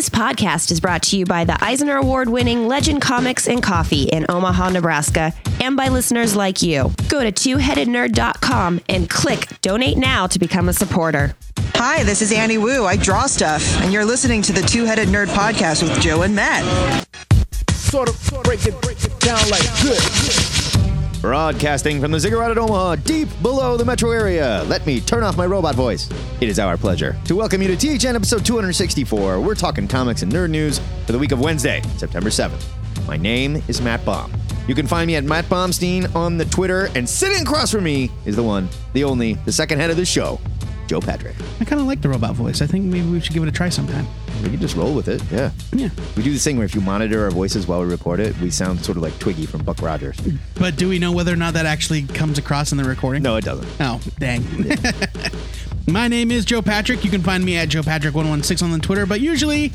This podcast is brought to you by the Eisner Award winning Legend Comics and Coffee in Omaha, Nebraska, and by listeners like you. Go to twoheadednerd.com and click donate now to become a supporter. Hi, this is Annie Wu. I draw stuff, and you're listening to the Two Headed Nerd Podcast with Joe and Matt. Sort of break it, break it down like this. Broadcasting from the Ziggurat at Omaha, deep below the metro area. Let me turn off my robot voice. It is our pleasure to welcome you to THN episode 264. We're talking comics and nerd news for the week of Wednesday, September 7th. My name is Matt Baum. You can find me at Matt Baumstein on the Twitter, and sitting across from me is the one, the only, the second head of the show, Joe Patrick. I kind of like the robot voice. I think maybe we should give it a try sometime. We can just roll with it, yeah. Yeah. We do this thing where if you monitor our voices while we record it, we sound sort of like Twiki from Buck Rogers. But do we know whether or not that actually comes across in the recording? No, it doesn't. Oh, dang. My name is Joe Patrick. You can find me at Joe Patrick116 on the Twitter, but usually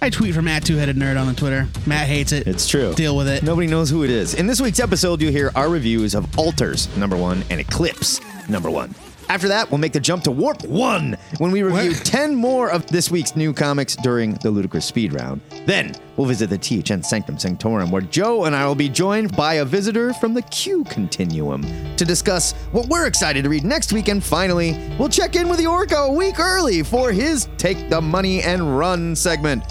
I tweet from at Two Headed Nerd on the Twitter. Matt hates it. It's true. Deal with it. Nobody knows who it is. In this week's episode, you'll hear our reviews of Alters, number one, and Eclipse, number one. After that, we'll make the jump to Warp 1 when we review What? 10 more of this week's new comics during the Ludicrous Speed Round. Then, we'll visit the THN Sanctum Sanctorum, where Joe and I will be joined by a visitor from the Q Continuum to discuss what we're excited to read next week. And finally, we'll check in with the Orca a week early for his Take the Money and Run segment.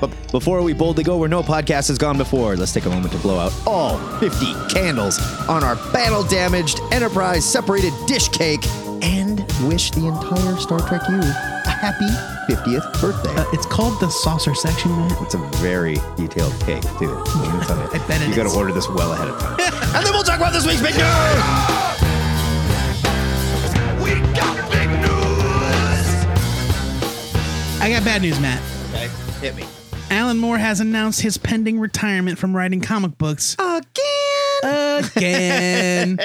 But before we boldly go where no podcast has gone before, let's take a moment to blow out all 50 candles on our battle damaged Enterprise separated dish cake and wish the entire Star Trek U a happy 50th birthday. Uh, it's called the saucer section, Matt. it's a very detailed cake, too. Let me tell you. I bet it you gotta order this well ahead of time. and then we'll talk about this week's big news! We got big news. I got bad news, Matt. Okay, hit me. Alan Moore has announced his pending retirement from writing comic books Again! Again.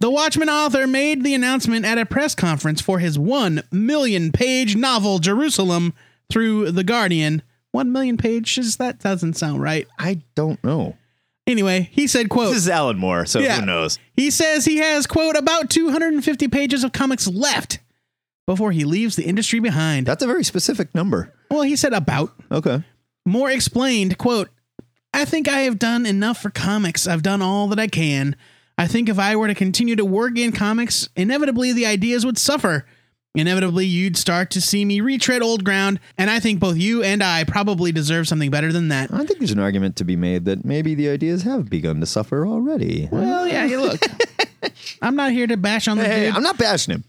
the Watchmen author made the announcement at a press conference for his 1 million page novel, Jerusalem, through The Guardian. 1 million pages? That doesn't sound right. I don't know. Anyway, he said, quote, This is Alan Moore, so Yeah. who knows? He says he has, quote, about 250 pages of comics left before he leaves the industry behind. That's a very specific number. Well, he said about. Okay. Moore explained, quote, I think I have done enough for comics. I've done all that I can. I think if I were to continue to work in comics, inevitably the ideas would suffer. Inevitably, you'd start to see me retread old ground, and I think both you and I probably deserve something better than that. I think there's an argument to be made that maybe the ideas have begun to suffer already. Well, yeah, you look. I'm not here to bash on the Hey, dude. I'm not bashing him,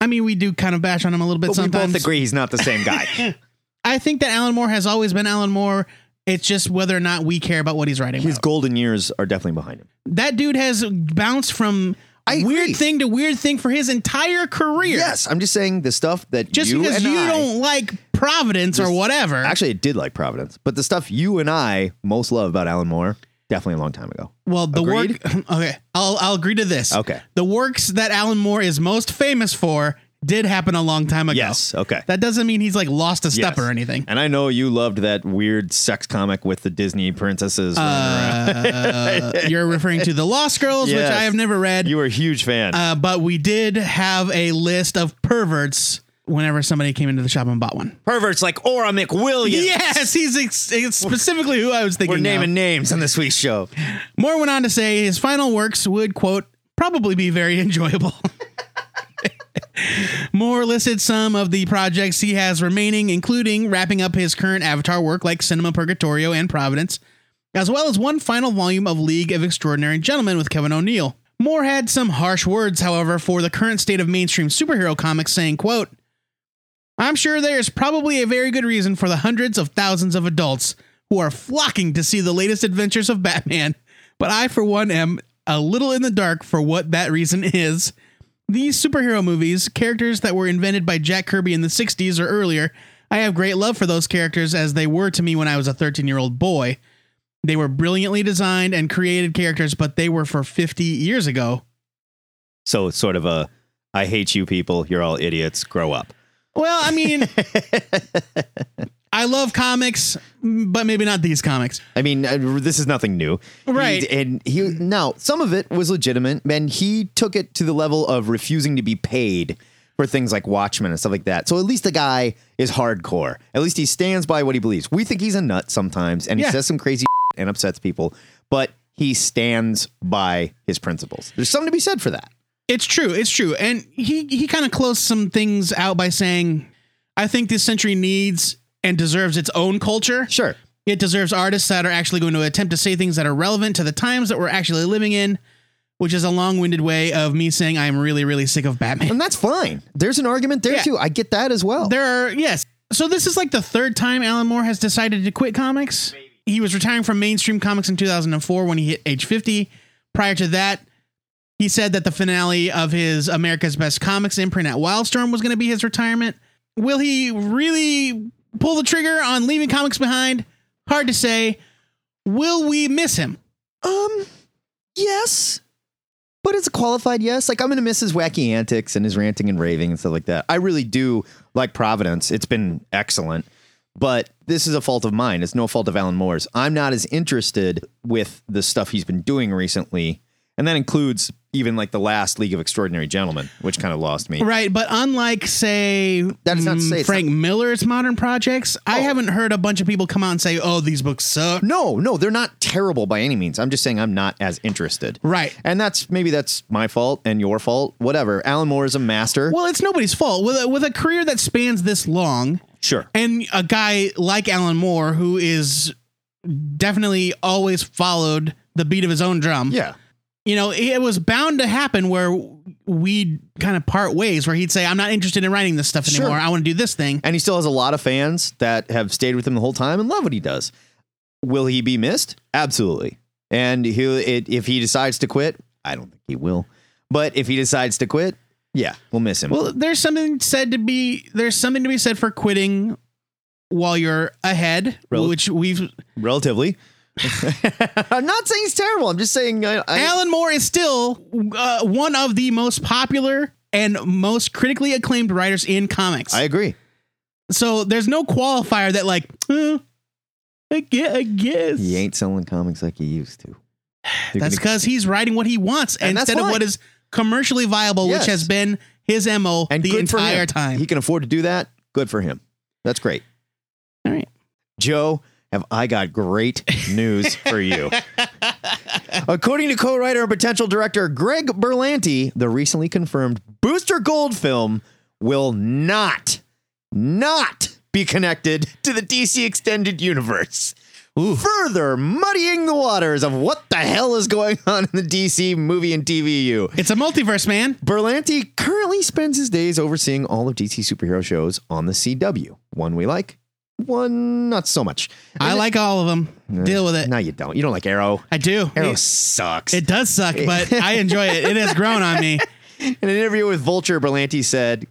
I mean, we do kind of bash on him a little bit but sometimes. we both agree he's not the same guy. I think that Alan Moore has always been Alan Moore. It's just whether or not we care about what he's writing. His about. golden years are definitely behind him. that dude has bounced from I agree. weird thing to weird thing for his entire career. Yes, I'm just saying the stuff that Just you because you I, don't like Providence or whatever. Actually, it did like Providence, but the stuff you and I most love about Alan Moore, definitely a long time ago. well, the Agreed? work. Okay, I'll I'll agree to this. Okay. The works that Alan Moore is most famous for did happen a long time ago. Yes, okay. That doesn't mean he's like lost a step Yes. or anything. And I know you loved that weird sex comic with the Disney princesses. Uh, you're referring to the Lost Girls, which I have never read. You were a huge fan. Uh, but we did have a list of perverts whenever somebody came into the shop and bought one. Perverts like Aura McWilliams. Yes, he's ex- it's specifically who I was thinking. We're naming of. names on this week's show. Moore went on to say his final works would quote probably be very enjoyable. Moore listed some of the projects he has remaining, including wrapping up his current Avatar work like Cinema Purgatorio and Providence, as well as one final volume of League of Extraordinary Gentlemen with Kevin O'Neill. Moore had some harsh words, however, for the current state of mainstream superhero comics, saying, quote, I'm sure there's probably a very good reason for the hundreds of thousands of adults who are flocking to see the latest adventures of Batman, but I, for one, am a little in the dark for what that reason is. These superhero movies, characters that were invented by Jack Kirby in the 60s or earlier, I have great love for those characters as they were to me when I was a 13 year old boy. They were brilliantly designed and created characters, but they were for 50 years ago. So it's sort of a I hate you people, you're all idiots, grow up. Well, I mean, I love comics, but maybe not these comics. I mean, uh, this is nothing new, Right. He- and he now some of it was legitimate, and he took it to the level of refusing to be paid for things like Watchmen and stuff like that. So at least the guy is hardcore. At least he stands by what he believes. We think he's a nut sometimes, and he Yeah. says some crazy and upsets people, but he stands by his principles. There's something to be said for that. It's true. It's true. And he he kind of closed some things out by saying, "I think this century needs and deserves its own culture. Sure. It deserves artists that are actually going to attempt to say things that are relevant to the times that we're actually living in." Which is a long-winded way of me saying I'm really, really sick of Batman. And that's fine. There's an argument there Yeah. too. I get that as well. There are yes. So this is like the third time Alan Moore has decided to quit comics. He was retiring from mainstream comics in 2004 when he hit age 50. Prior to that, he said that the finale of his America's Best Comics imprint at Wildstorm was going to be his retirement. Will he really pull the trigger on leaving comics behind? Hard to say. Will we miss him? Um, yes, but it's a qualified yes. Like I'm gonna miss his wacky antics and his ranting and raving and stuff like that. I really do like Providence. It's been excellent, but this is a fault of mine. It's no fault of Alan Moore's. I'm not as interested with the stuff he's been doing recently, and that includes even like the last League of Extraordinary Gentlemen, which kind of lost me. Right, but unlike say, That is not to mm, say it's Frank Miller's modern projects, I Oh. haven't heard a bunch of people come out and say, "Oh, these books suck." No, no, they're not terrible by any means. I'm just saying I'm not as interested. Right. And that's maybe that's my fault and your fault, whatever. Alan Moore is a master. Well, it's nobody's fault. With a, with a career that spans this long, sure. and a guy like Alan Moore, who is definitely always followed the beat of his own drum, Yeah. You know, it was bound to happen where we'd kind of part ways, where he'd say, "I'm not interested in writing this stuff Sure. anymore. I want to do this thing." And he still has a lot of fans that have stayed with him the whole time and love what he does. Will he be missed? Absolutely. And he it, if he decides to quit, I don't think he will. But if he decides to quit, yeah, we'll miss him. Well, there's something said to be there's something to be said for quitting while you're ahead, Rel- which we've Relatively. I'm not saying he's terrible. I'm just saying I, I, Alan Moore is still uh, one of the most popular and most critically acclaimed writers in comics. I agree. so there's no qualifier that like, uh, I guess. I guess. He ain't selling comics like he used to. You're That's gonna- because he's writing what he wants And instead of what is commercially viable, Yes. which has been his mo and the entire time. He can afford to do that. Good for him. That's great. All right. Joe, have I got great news for you. According to co-writer and potential director Greg Berlanti, the recently confirmed Booster Gold film will not, not be connected to the DC Extended Universe. Further muddying the waters of what the hell is going on in the DC movie and TVU. It's a multiverse, man. Berlanti currently spends his days overseeing all of DC superhero shows on the CW. One we like, one not so much. I like all of them. Deal with it. No, you don't. You don't like Arrow. I do. Arrow It, sucks. it does suck, but I enjoy it. It has grown on me. In an interview with Vulture, Berlanti said,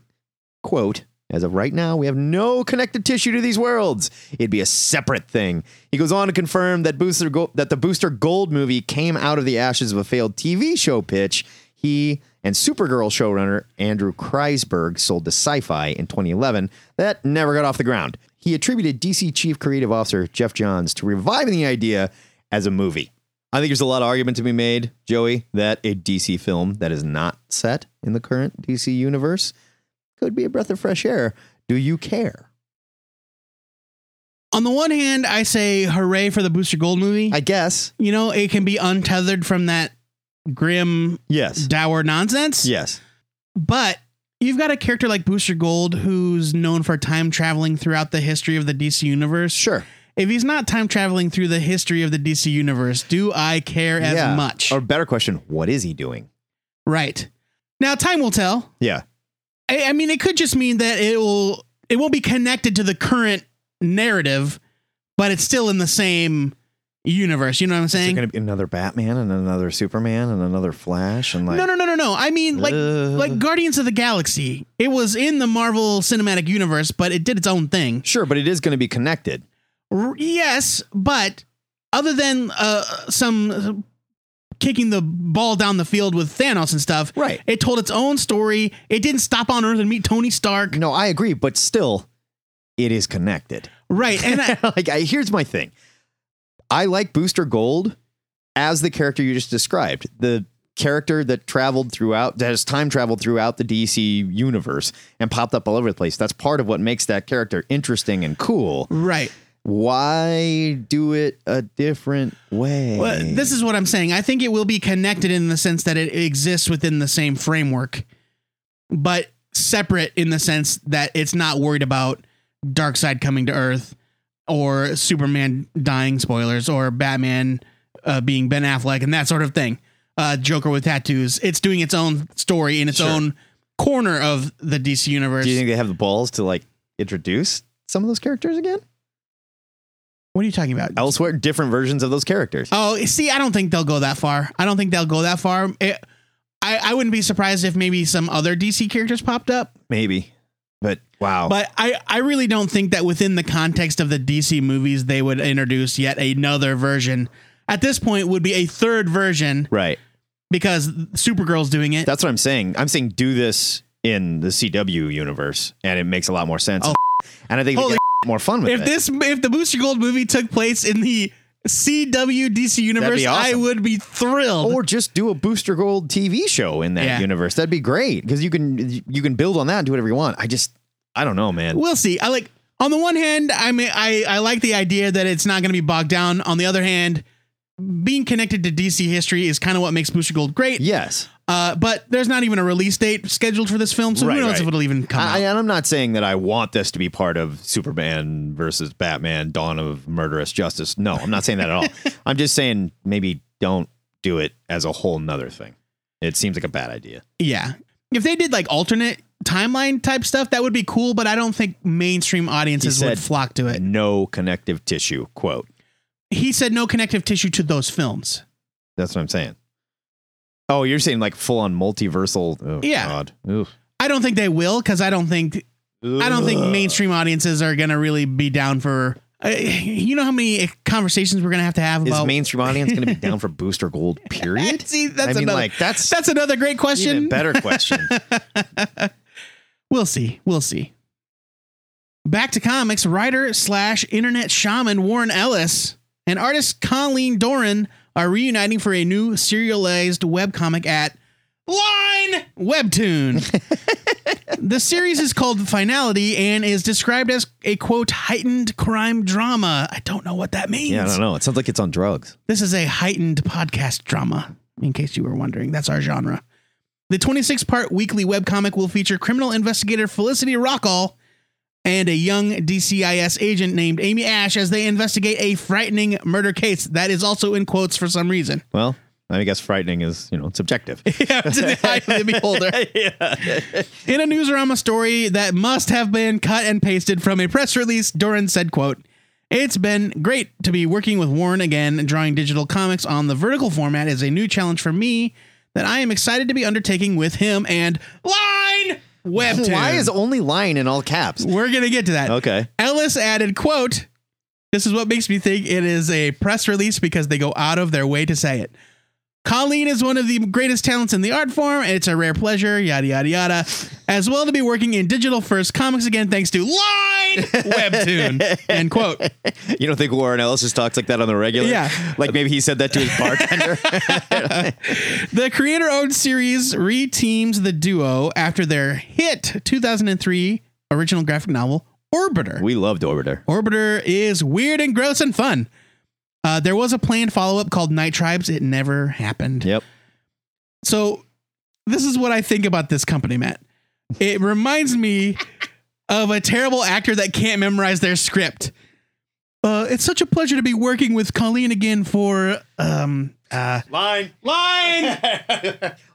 quote, as of right now, we have no connective tissue to these worlds. It'd be a separate thing. He goes on to confirm that Booster Go- that the Booster Gold movie came out of the ashes of a failed TV show pitch. He and Supergirl showrunner Andrew Kreisberg sold to Sci-Fi in 2011 that never got off the ground. He attributed DC Chief Creative Officer Geoff Johns to reviving the idea as a movie. I think there's a lot of argument to be made, Joey, that a DC film that is not set in the current DC universe could be a breath of fresh air. Do you care? On the one hand, I say hooray for the Booster Gold movie. I guess. you know, it can be untethered from that grim, Yes. dour nonsense. Yes. But you've got a character like Booster Gold who's known for time traveling throughout the history of the DC universe. Sure. If he's not time traveling through the history of the DC universe, do I care as yeah. much? Or better question, what is he doing? right. Now, time will tell. Yeah. I, I mean, it could just mean that it will it won't be connected to the current narrative, but it's still in the same universe. You know what I'm saying? Is going to be another Batman and another Superman and another Flash and like no, no, no, no, no. I mean, like Uh. like Guardians of the Galaxy. It was in the Marvel Cinematic Universe, but it did its own thing. Sure, but it is going to be connected. R- yes, but other than uh, some uh, kicking the ball down the field with Thanos and stuff, Right. It told its own story. It didn't stop on Earth and meet Tony Stark. No, I agree, but still it is connected. Right, and I, like I, here's my thing. I like Booster Gold as the character you just described. The character that traveled throughout that has time traveled throughout the DC universe and popped up all over the place. That's part of what makes that character interesting and cool. Right. Why do it a different way? Well, this is what I'm saying. I think it will be connected in the sense that it exists within the same framework, but separate in the sense that it's not worried about Darkseid coming to Earth or Superman dying, spoilers, or Batman uh, being Ben Affleck and that sort of thing. Uh, Joker with tattoos. It's doing its own story in its Sure. own corner of the DC universe. do you think they have the balls to like introduce some of those characters again? what are you talking about? Elsewhere, different versions of those characters. Oh, see, I don't think they'll go that far. I don't think they'll go that far. It, I, I wouldn't be surprised if maybe some other DC characters popped up, Maybe. But wow. but I, I really don't think that within the context of the DC movies, they would introduce yet another version. At this point, would be a third version right. because Supergirl's doing it. That's what I'm saying. I'm saying do this in the CW universe, and it makes a lot more sense. Oh. and I think they get more fun with if it. this, if the Booster Gold movie took place in the CW DC universe, be I would be thrilled. or just do a Booster Gold TV show in that Yeah. universe. That'd be great because you can you can build on that and do whatever you want. I just I don't know, man. We'll see. I like on the one hand, I mean, I I like the idea that it's not going to be bogged down. On the other hand, being connected to DC history is kind of what makes Booster Gold great. yes. Uh, but there's not even a release date scheduled for this film, so Right, who knows right. if it'll even come I, out. and I'm not saying that I want this to be part of Superman versus Batman: Dawn of Murderous Justice. No, I'm not saying that at all. I'm just saying maybe don't do it as a whole nother thing. It seems like a bad idea. Yeah, if they did like alternate timeline type stuff, that would be cool. But I don't think mainstream audiences He would said- flock to it. No connective tissue. Quote. He said no connective tissue to those films. That's what I'm saying. Oh, you're saying like full on multiversal? Oh, Yeah. God. Oof. I don't think they will because I don't think I don't think mainstream audiences are gonna really be down for. Uh, you know how many conversations we're gonna have to have Is about. mainstream audience going to be down for Booster Gold? Period. See, that's I mean, another. like that's that's another great question. better question. We'll see. We'll see. Back to comics. Writer slash internet shaman Warren Ellis and artist Colleen Doran are reuniting for a new serialized webcomic at Line Webtoon. the series is called Finality and is described as a quote heightened crime drama. I don't know what that means. yeah, I don't know. It sounds like it's on drugs. This is a heightened podcast drama, in case you were wondering. That's our genre. The 26 part weekly webcomic will feature criminal investigator Felicity Rockall and a young DCIS agent named Amy Ash as they investigate a frightening murder case. That is also in quotes for some reason. Well, I guess frightening is you know subjective. Yeah, to the eye of the beholder. In a Newsarama story that must have been cut and pasted from a press release, Doran said, quote, It's been great to be working with Warren again. Drawing digital comics on the vertical format is a new challenge for me that I am excited to be undertaking with him and Line Webtoon. Why is only line in all caps? We're gonna get to that. Okay. Ellis added, quote, This is what makes me think it is a press release because they go out of their way to say it. Colleen is one of the greatest talents in the art form. And it's a rare pleasure, yada, yada, yada. As well to be working in digital first comics again, thanks to Line Webtoon. End quote. You don't think Warren Ellis just talks like that on the regular? Yeah. Like maybe he said that to his bartender. The creator owned series reteams the duo after their hit 2003 original graphic novel, Orbiter. we loved Orbiter. Orbiter is weird and gross and fun. Uh, there was a planned follow up called Night Tribes. It never happened. Yep. So, this is what I think about this company, Matt. It reminds me of a terrible actor that can't memorize their script. Uh, it's such a pleasure to be working with Colleen again for um uh Line. line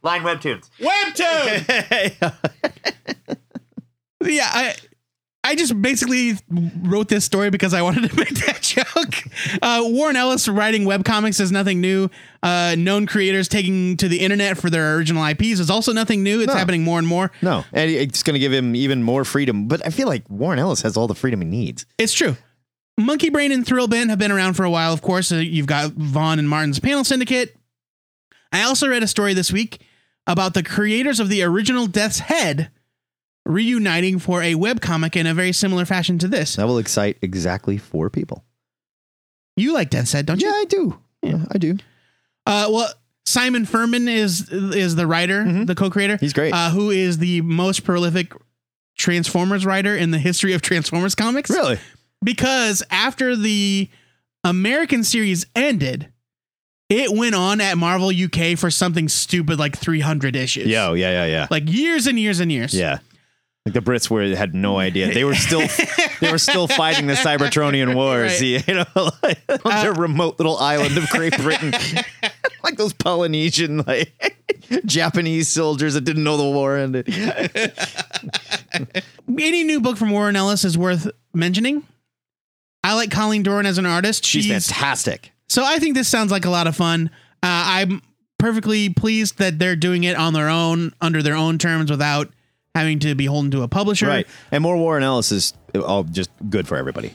Line webtoons. webtoon. yeah, I I just basically wrote this story because I wanted to make that joke. Uh, Warren Ellis writing webcomics is nothing new. Uh, known creators taking to the internet for their original IPs is also nothing new. It's No. happening more and more. No, and it's going to give him even more freedom. But I feel like Warren Ellis has all the freedom he needs. It's true. Monkey Brain and Thrillbent have been around for a while, of course. Uh, you've got Vaughan and Martin's Panel Syndicate. I also read a story this week about the creators of the original Death's Head reuniting for a webcomic in a very similar fashion to this. That will excite exactly four people. You like Death's Head, don't you? Yeah, I do. Yeah. I do. Uh, well, Simon Furman is is the writer, the co-creator. Mm-hmm. He's great. Uh, who is the most prolific Transformers writer in the history of Transformers comics? Really? Because after the American series ended, it went on at Marvel UK for something stupid like 300 issues. Yo, yeah, yeah, yeah. Like years and years and years. Yeah. Like the Brits were had no idea. They were still they were still fighting the Cybertronian wars, Right. you know, like, on their remote little island of Great Britain. like those Polynesian like Japanese soldiers that didn't know the war ended. Any new book from Warren Ellis is worth mentioning. I like Colleen Doran as an artist. She's fantastic. So I think this sounds like a lot of fun. Uh, I'm perfectly pleased that they're doing it on their own, under their own terms, without having to be holden to a publisher. Right. And more Warren Ellis is all just good for everybody.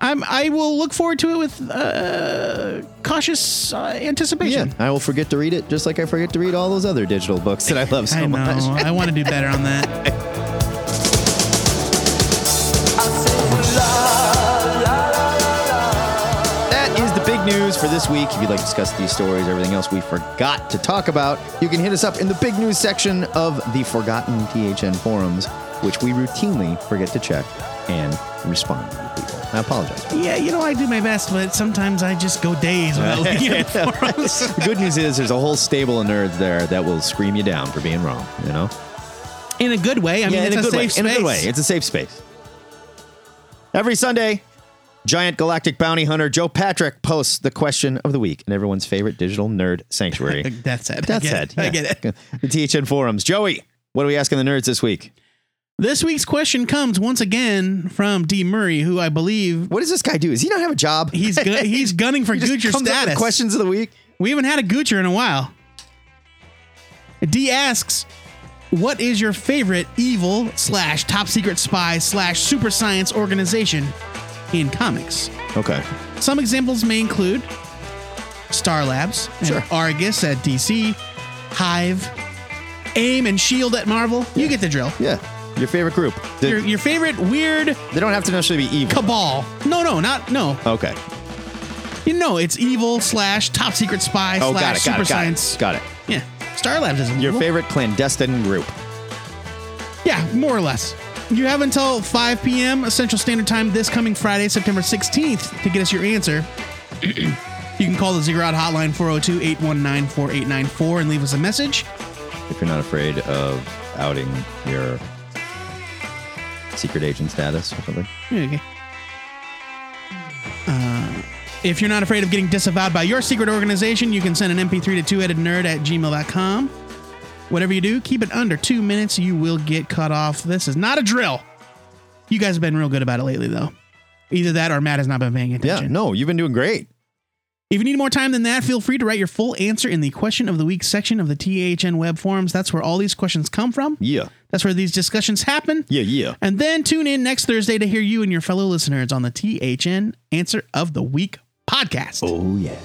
I'm, I will look forward to it with uh, cautious uh, anticipation. Yeah. I will forget to read it just like I forget to read all those other digital books that I love so I know. much. I want to do better on that. That news for this week. If you'd like to discuss these stories, everything else we forgot to talk about, you can hit us up in the big news section of the Forgotten THN forums, which we routinely forget to check and respond to people. I apologize. Yeah, you know, I do my best, but sometimes I just go days without looking at the forums. The good news is there's a whole stable of nerds there that will scream you down for being wrong, you know? In a good way. I mean, in it's a a, good way. safe In a good way. It's a safe space. Every Sunday, giant galactic bounty hunter Joe Patrick posts the question of the week in everyone's favorite digital nerd sanctuary. That's it. That's I it. it. I get it. The THN forums. Joey, what are we asking the nerds this week? This week's question comes once again from D. Murray, who I believe What does this guy do? Does he not have a job? he's gu- he's gunning for He Goocher status. questions of the week. We haven't had a Goocher in a while. D asks, "What is your favorite evil slash top secret spy slash super science organization in comics?" Okay. Some examples may include Star Labs, and Sure. Argus at DC, Hive, AIM and Shield at Marvel. You get the drill. Yeah. Your favorite group. They, Your, your favorite weird they don't have to necessarily be evil. cabal. No, no, not no. Okay. You know, it's evil slash top secret spy Oh, slash got it. super Got it. Got science. it. Got it. Yeah, Star Labs isn't Your favorite clandestine group. Yeah, more or less. You have until 5 p.m. Central Standard Time this coming Friday, September 16th, to get us your answer. you can call the Ziggurat hotline 402 819 4894 and leave us a message. If you're not afraid of outing your secret agent status or something. Okay. Uh, if you're not afraid of getting disavowed by your secret organization, you can send an MP3 to two headed nerd at gmail.com. Whatever you do, keep it under two minutes. You will get cut off. This is not a drill. You guys have been real good about it lately, though. Either that or Matt has not been paying attention. Yeah. No, you've been doing great. If you need more time than that, feel free to write your full answer in the question of the week section of the THN web forums. That's where all these questions come from. Yeah. That's where these discussions happen. Yeah. Yeah. And then tune in next Thursday to hear you and your fellow listeners on the THN Answer of the Week podcast. Oh, yeah.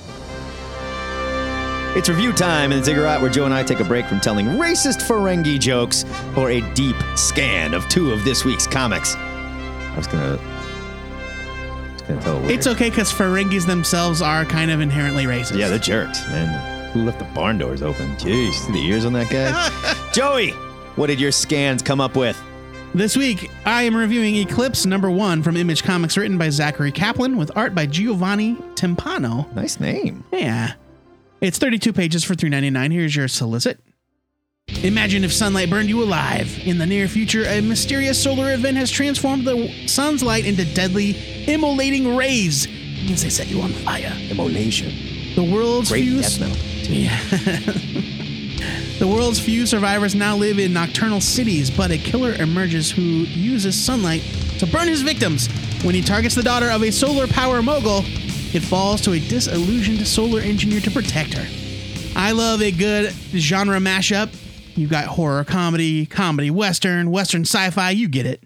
It's review time in the Ziggurat where Joe and I take a break from telling racist Ferengi jokes for a deep scan of two of this week's comics. I was gonna, I was gonna tell a weird- It's okay because Ferengis themselves are kind of inherently racist. Yeah, they're jerks, man. Who left the barn doors open? Jeez, see the ears on that guy? Joey, what did your scans come up with? This week, I am reviewing Eclipse number one from Image Comics, written by Zachary Kaplan, with art by Giovanni Timpano. Nice name. Yeah. It's 32 pages for $3.99. Here's your solicit. Imagine if sunlight burned you alive. In the near future, a mysterious solar event has transformed the sun's light into deadly, immolating rays. Means they set you on fire. Immolation. The world's Great few death metal. the world's few survivors now live in nocturnal cities, but a killer emerges who uses sunlight to burn his victims. When he targets the daughter of a solar power mogul, it falls to a disillusioned solar engineer to protect her. I love a good genre mashup. You've got horror comedy, comedy western, western sci fi, you get it.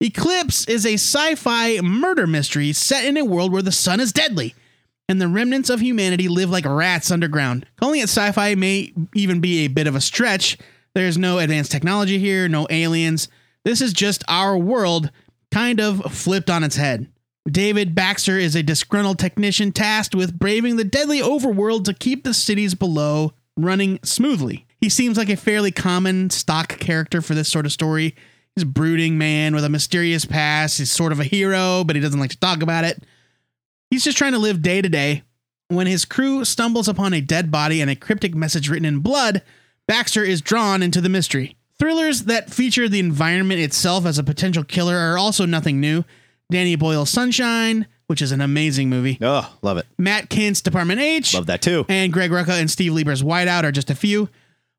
Eclipse is a sci fi murder mystery set in a world where the sun is deadly and the remnants of humanity live like rats underground. Calling it sci fi may even be a bit of a stretch. There's no advanced technology here, no aliens. This is just our world kind of flipped on its head. David Baxter is a disgruntled technician tasked with braving the deadly overworld to keep the cities below running smoothly. He seems like a fairly common stock character for this sort of story. He's a brooding man with a mysterious past. He's sort of a hero, but he doesn't like to talk about it. He's just trying to live day to day. When his crew stumbles upon a dead body and a cryptic message written in blood, Baxter is drawn into the mystery. Thrillers that feature the environment itself as a potential killer are also nothing new. Danny Boyle's Sunshine, which is an amazing movie. Oh, love it. Matt Kindt's Department H. Love that too. And Greg Rucka and Steve Lieber's Whiteout are just a few.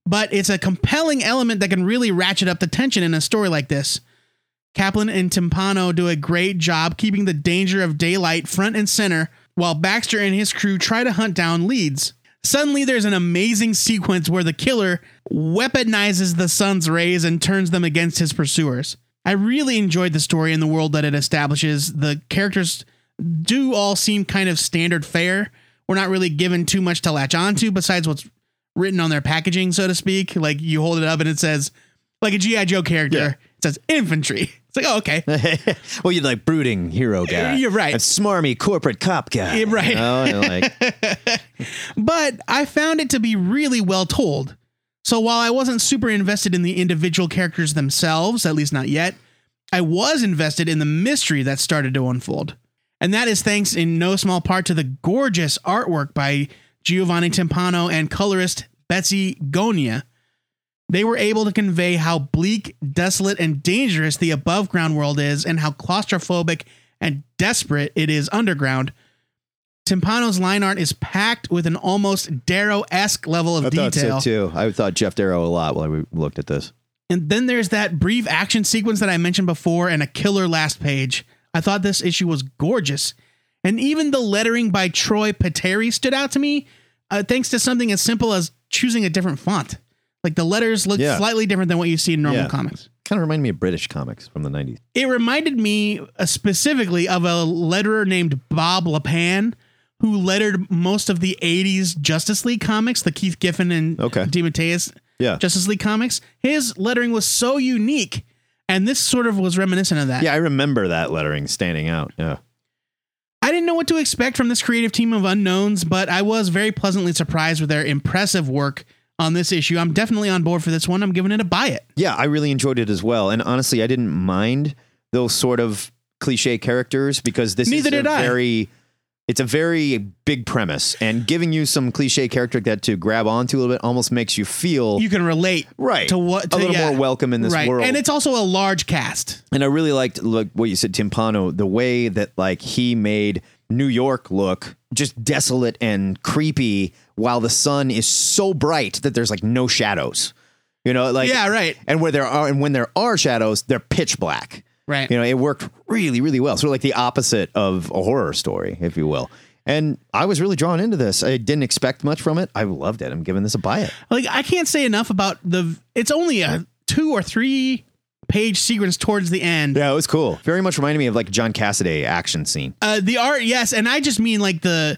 But it's a compelling element that can really ratchet up the tension in a story like this. Kaplan and Timpano do a great job keeping the danger of daylight front and center while Baxter and his crew try to hunt down leads. Suddenly, there's an amazing sequence where the killer weaponizes the sun's rays and turns them against his pursuers. I really enjoyed the story and the world that it establishes. The characters do all seem kind of standard fare. We're not really given too much to latch onto besides what's written on their packaging, so to speak. Like you hold it up and it says, like a G.I. Joe character, Yeah. it says infantry. It's like, oh, okay. well, you're like brooding hero guy. You're right. And smarmy corporate cop guy. Yeah, right. You know, like, but I found it to be really well told. So while I wasn't super invested in the individual characters themselves, at least not yet, I was invested in the mystery that started to unfold. And that is thanks in no small part to the gorgeous artwork by Giovanni Timpano and colorist Betsy Gonia. They were able to convey how bleak, desolate, and dangerous the above ground world is, and how claustrophobic and desperate it is underground. Timpano's line art is packed with an almost Darrow esque level of I thought detail. so too. I thought Geof Darrow a lot while we looked at this. And then there's that brief action sequence that I mentioned before and a killer last page. I thought this issue was gorgeous. And even the lettering by Troy Peteri stood out to me, uh, thanks to something as simple as choosing a different font. Like the letters look Yeah. slightly different than what you see in normal Yeah. comics. Kind of reminded me of British comics from the 90s. It reminded me uh, specifically of a letterer named Bob Lappan, who lettered most of the 80s Justice League comics, the Keith Giffen and Okay. DeMatteis Yeah. Justice League comics. His lettering was so unique, and this sort of was reminiscent of that. Yeah, I remember that lettering standing out. Yeah. I didn't know what to expect from this creative team of unknowns, but I was very pleasantly surprised with their impressive work on this issue. I'm definitely on board for this one. I'm giving it a buy it. Yeah, I really enjoyed it as well. And honestly, I didn't mind those sort of cliche characters because this Neither is a did I. it's a very big premise and giving you some cliche character that to grab onto a little bit almost makes you feel You can relate right to what to, a little yeah. more welcome in this right. world. And it's also a large cast. And I really liked like what you said, Timpano, the way that like he made New York look just desolate and creepy while the sun is so bright that there's like no shadows. You know, like Yeah, right. And where there are and when there are shadows, they're pitch black. Right. You know, it worked really, really well. Sort of like the opposite of a horror story, if you will. And I was really drawn into this. I didn't expect much from it. I loved it. I'm giving this a buy it. like I can't say enough about the. It's only a two or three page sequence towards the end. Yeah, it was cool. Very much reminded me of like John Cassaday action scene. Uh, the art, yes, and I just mean like the.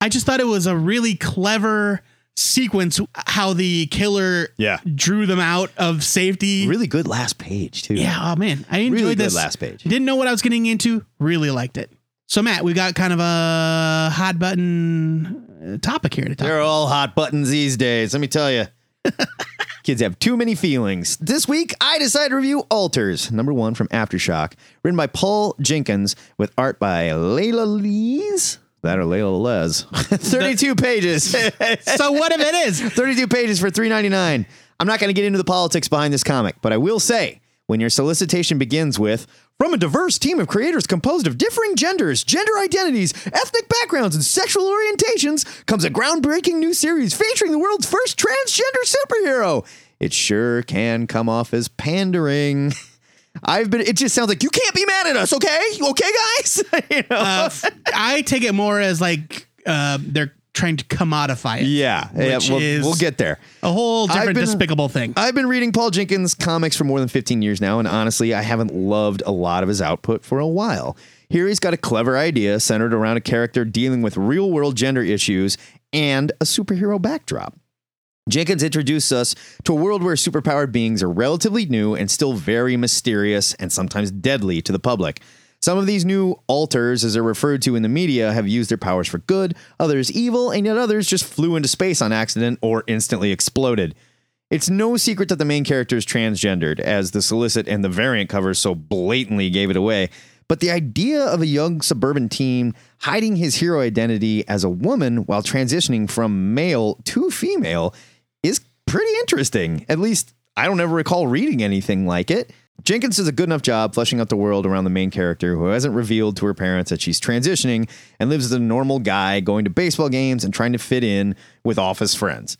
I just thought it was a really clever sequence how the killer Yeah. drew them out of safety. Really good last page too. Yeah, oh man, I enjoyed Really good this last page. Didn't know what I was getting into. Really liked it. So Matt, we got kind of a hot button uh, topic here to talk. They're about. all hot buttons these days. Let me tell you. Kids have too many feelings. This week, I decided to review Alters, number one from Aftershock, written by Paul Jenkins, with art by Leila Leiz. That or Layla Les. 32 pages. So what if it is? 32 pages for $3.99. I'm not going to get into the politics behind this comic, but I will say when your solicitation begins with from a diverse team of creators composed of differing genders, gender identities, ethnic backgrounds, and sexual orientations comes a groundbreaking new series featuring the world's first transgender superhero. It sure can come off as pandering. I've been it just sounds like you can't be mad at us, okay? Okay, guys? you know? Uh, I take it more as like uh, they're trying to commodify it. yeah, yeah we'll, is- we'll get there. A whole different been- despicable thing. I've been reading Paul Jenkins comics for more than 15 years now, and honestly, I haven't loved a lot of his output for a while. Here he's got a clever idea centered around a character dealing with real world gender issues and a superhero backdrop. Jenkins introduced us to a world where superpowered beings are relatively new and still very mysterious and sometimes deadly to the public. Some of these new alters, as they're referred to in the media, have used their powers for good, others evil, and yet others just flew into space on accident or instantly exploded. It's no secret that the main character is transgendered, as the solicit and the variant covers so blatantly gave it away. But the idea of a young suburban teen hiding his hero identity as a woman while transitioning from male to female pretty interesting. At least I don't ever recall reading anything like it. Jenkins does a good enough job fleshing out the world around the main character who hasn't revealed to her parents that she's transitioning and lives as a normal guy going to baseball games and trying to fit in with office friends.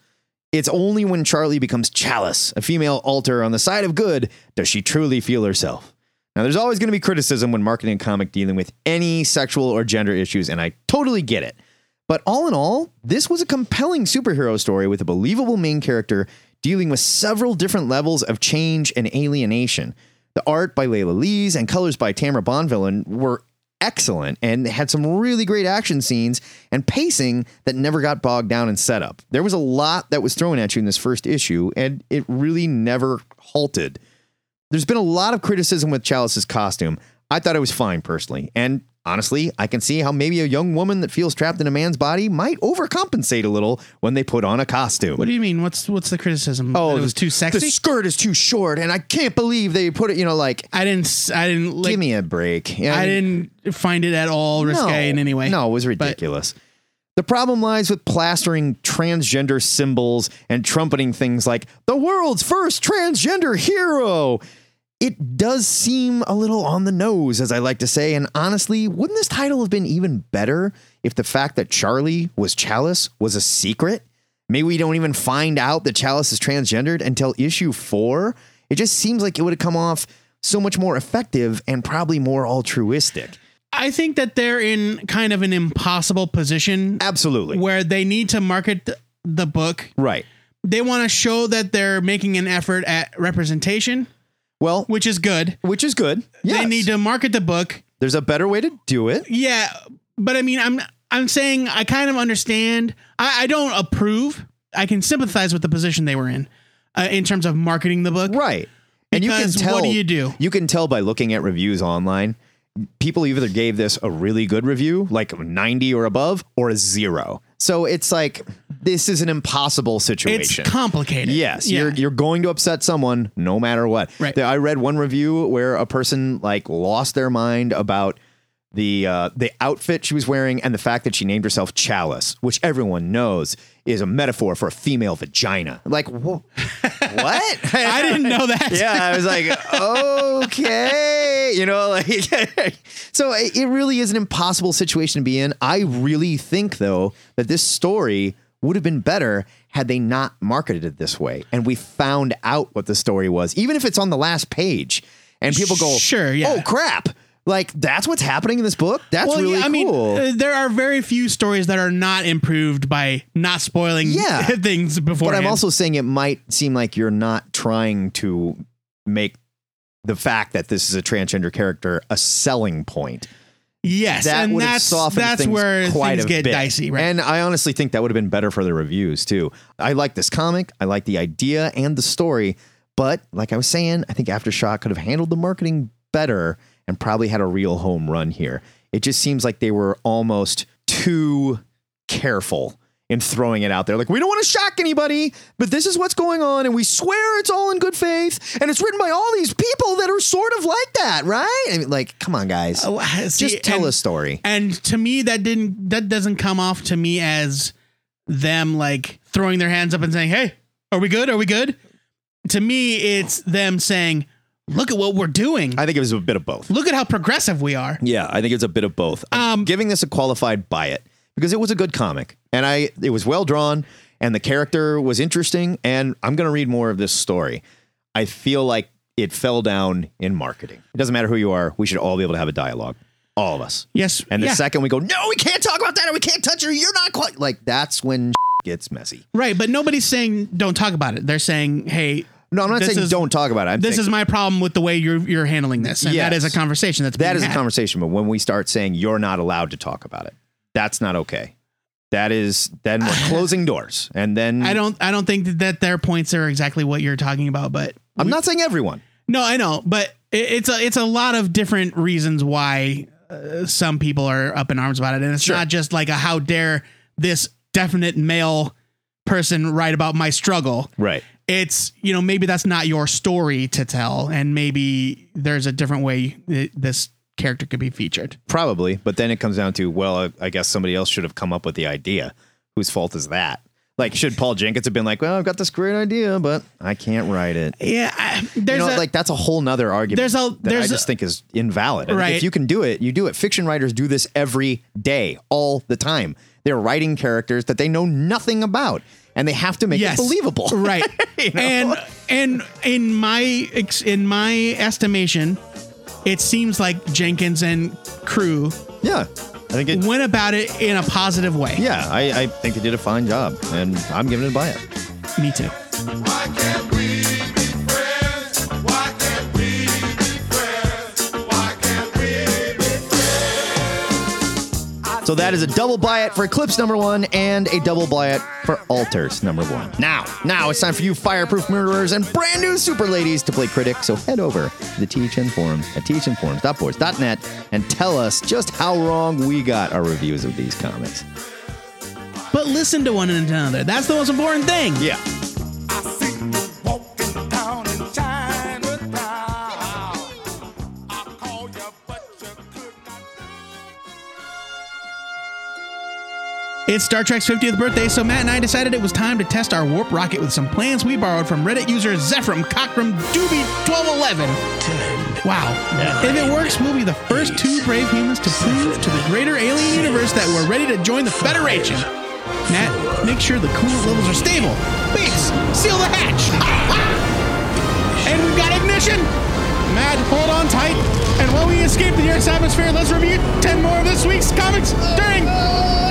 It's only when Charlie becomes Chalice, a female alter on the side of good, does she truly feel herself. Now, there's always going to be criticism when marketing a comic dealing with any sexual or gender issues, and I totally get it. But all in all, this was a compelling superhero story with a believable main character dealing with several different levels of change and alienation. The art by Leila Leiz and colors by Tamra Bonvillain were excellent and had some really great action scenes and pacing that never got bogged down in setup. There was a lot that was thrown at you in this first issue, and it really never halted. There's been a lot of criticism with Chalice's costume. I thought it was fine personally. And honestly, I can see how maybe a young woman that feels trapped in a man's body might overcompensate a little when they put on a costume. What do you mean? What's what's the criticism? Oh, That it was too sexy. The skirt is too short, and I can't believe they put it. You know, like I didn't. I didn't. Like, give me a break. Yeah, I didn't find it at all risque in any way. No, it was ridiculous. the problem lies with plastering transgender symbols and trumpeting things like the world's first transgender hero. It does seem a little on the nose, as I like to say. And honestly, wouldn't this title have been even better if the fact that Charlie was Chalice was a secret? Maybe we don't even find out that Chalice is transgendered until issue four. It just seems like it would have come off so much more effective and probably more altruistic. I think that they're in kind of an impossible position Absolutely. where they need to market the book. Right. They want to show that they're making an effort at representation, Well, which is good. which is good. Yes. They need to market the book. There's a better way to do it. Yeah, but I mean, I'm I'm saying I kind of understand. I, I don't approve. I can sympathize with the position they were in, uh, in terms of marketing the book. Right. And you can tell what do you do? You can tell by looking at reviews online. People either gave this a really good review, like 90 or above, or a zero. So it's like this is an impossible situation. It's complicated. Yes, Yeah. you're you're going to upset someone no matter what. Right. I read one review where a person like lost their mind about the uh, the outfit she was wearing and the fact that she named herself Chalice, which everyone knows is a metaphor for a female vagina. Like wh- what? I didn't know that. yeah, I was like, okay, you know, like, so it it really is an impossible situation to be in. I really think, though, that this story would have been better had they not marketed it this way and we found out what the story was, even if it's on the last page and people go, Sure, yeah. oh crap. Like that's what's happening in this book. That's Well, really yeah, I mean, cool. uh, there are very few stories that are not improved by not spoiling Yeah. things before. But I'm also saying it might seem like you're not trying to make the fact that this is a transgender character a selling point. yes, That and that's that's where things get bit. dicey, right? And I honestly think that would have been better for the reviews too. I like this comic. I like the idea and the story. But like I was saying, I think Aftershock could have handled the marketing better and probably had a real home run here. It just seems like they were almost too careful in throwing it out there. Like, we don't want to shock anybody, but this is what's going on, and we swear it's all in good faith, and it's written by all these people that are sort of like that, right? I mean, like, come on, guys. Oh, see, Just tell and- a story. And to me, that didn't that doesn't come off to me as them like throwing their hands up and saying, "Hey, are we good? Are we good?" To me, it's them saying, "Look at what we're doing. I think it was a bit of both. Look at how progressive we are." Yeah, I think it's a bit of both. I'm Um, giving this a qualified buy it because it was a good comic and I it was well drawn and the character was interesting and I'm going to read more of this story. I feel like it fell down in marketing. It doesn't matter who you are, we should all be able to have a dialogue. All of us. Yes, And the yeah. second we go, "No, we can't talk about that or we can't touch her. You're not quite like that's when it gets messy. right, but nobody's saying don't talk about it. They're saying, "Hey." No, I'm not this saying is- don't talk about it. I'm This saying- is my problem with the way you're you're handling this, and that Yes. is a conversation that's That is a conversation, but when we start saying you're not allowed to talk about it, that's not okay. That is then we're closing doors, and then I don't I don't think that their points are exactly what you're talking about, but I'm not saying everyone. no, I know, but it, it's a it's a lot of different reasons why uh, some people are up in arms about it, and it's Sure. not just like a how dare this definite male person write about my struggle. Right. It's you know maybe that's not your story to tell, and maybe there's a different way th- this character could be featured. Probably, but then it comes down to well, I- guess somebody else should have come up with the idea. Whose fault is that? Like, should Paul Jenkins have been like, "Well, I've got this great idea, but I can't write it." Yeah, I, You there's know, a, like that's a whole nother argument. There's a- that there's I a- just think is invalid. Right. If you can do it, you do it. Fiction writers do this every day, all the time. They're writing characters that they know nothing about, and they have to make yes, it believable. right? You know? And and in my in my estimation, it seems like Jenkins and crew Yeah, I think it. went about it in a positive way. Yeah, I, I think they did a fine job, and I'm giving it a buy it. Me too. So that is a double buy it for Eclipse number one and a double buy it for Alters number one. Now, now it's time for you fireproof murderers and brand new super ladies to play critic. So head over to the THN forum at thnforums.boards.net and tell us just how wrong we got our reviews of these comics. But listen to one another. That's the most important thing. Yeah. It's Star Trek's 50th birthday, so Matt and I decided it was time to test our warp rocket with some plans we borrowed from Reddit user Zephram Cockram Doobie 1211. Wow. if it works, we'll be the first two brave humans to prove to the greater alien universe that we're ready to join the Federation. Matt, make sure the coolant levels are stable. Bates, seal the hatch. and we've got ignition. Matt, hold on tight. And while we escape the Earth's atmosphere, let's review 10 more of this week's comics during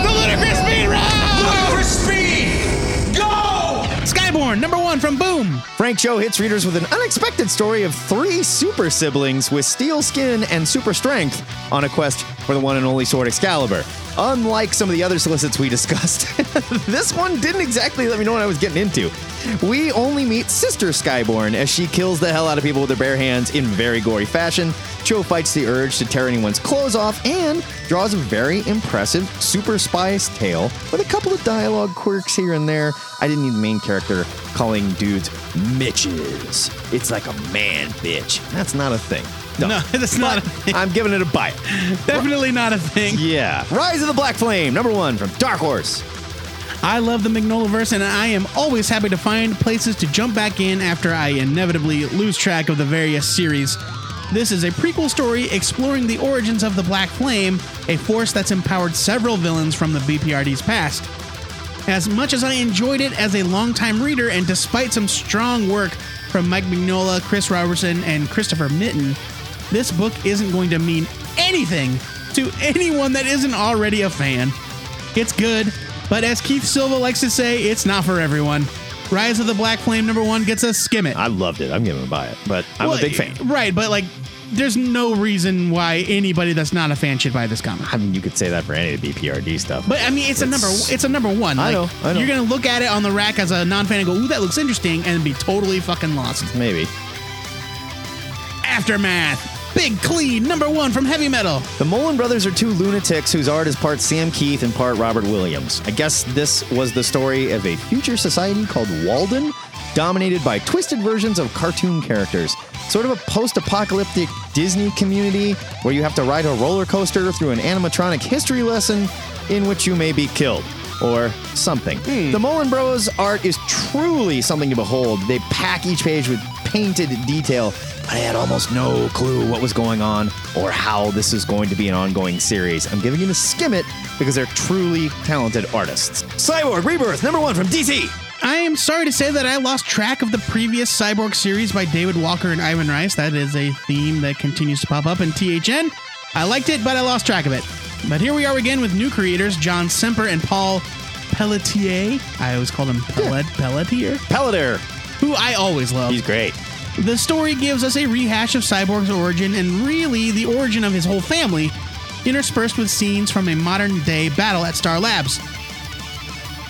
the Ludicrous Speed Round! Ludicrous speed! Go! Skybourne, number one from Boom. Frank Cho hits readers with an unexpected story of three super siblings with steel skin and super strength on a quest for the one and only sword Excalibur. Unlike some of the other solicits we discussed, this one didn't exactly let me know what I was getting into. We only meet Sister Skybourne as she kills the hell out of people with her bare hands in very gory fashion. Cho fights the urge to tear anyone's clothes off and draws a very impressive super spy's tale with a couple of dialogue quirks here and there. I didn't need the main character calling dudes Mitches. It's like a man bitch. That's not a thing. No, that's not a thing. I'm giving it a bite. Definitely not a thing. Yeah. Rise of the Black Flame, number one from Dark Horse. I love the Mignolaverse, and I am always happy to find places to jump back in after I inevitably lose track of the various series. This is a prequel story exploring the origins of the Black Flame, a force that's empowered several villains from the BPRD's past. As much as I enjoyed it as a longtime reader, and despite some strong work from Mike Mignola, Chris Roberson, and Christopher Mitten, this book isn't going to mean anything to anyone that isn't already a fan. It's good, but as Keith Silva likes to say, it's not for everyone. Rise of the Black Flame number one gets a skim it. I loved it. I'm giving it a buy it, but I'm Well, a big fan. Right, but like, there's no reason why anybody that's not a fan should buy this comic. I mean, you could say that for any of the BPRD stuff. But I mean, it's, a number. It's a number one. I know, I know. You're gonna look at it on the rack as a non-fan and go, "Ooh, that looks interesting," and be totally fucking lost. Maybe. Aftermath, big clean number one from Heavy Metal. The Mullen brothers are two lunatics whose art is part Sam Kieth and part Robert Williams. I guess this was the story of a future society called Walden, dominated by twisted versions of cartoon characters. Sort of a post apocalyptic Disney community where you have to ride a roller coaster through an animatronic history lesson in which you may be killed. Or something. Hmm. The Mullen Bros art is truly something to behold. They pack each page with painted detail, but I had almost no clue what was going on or how this is going to be an ongoing series. I'm giving you a skim it because they're truly talented artists. Cyborg Rebirth, number one from DC. I am sorry to say that I lost track of the previous Cyborg series by David Walker and Ivan Reis. That is a theme that continues to pop up in THN. I liked it, but I lost track of it. But here we are again with new creators, John Semper and Paul Pelletier. I always call him Pellet, Pelletier, Paladar, who I always love. he's great. The story gives us a rehash of Cyborg's origin and really the origin of his whole family, interspersed with scenes from a modern day battle at Star Labs.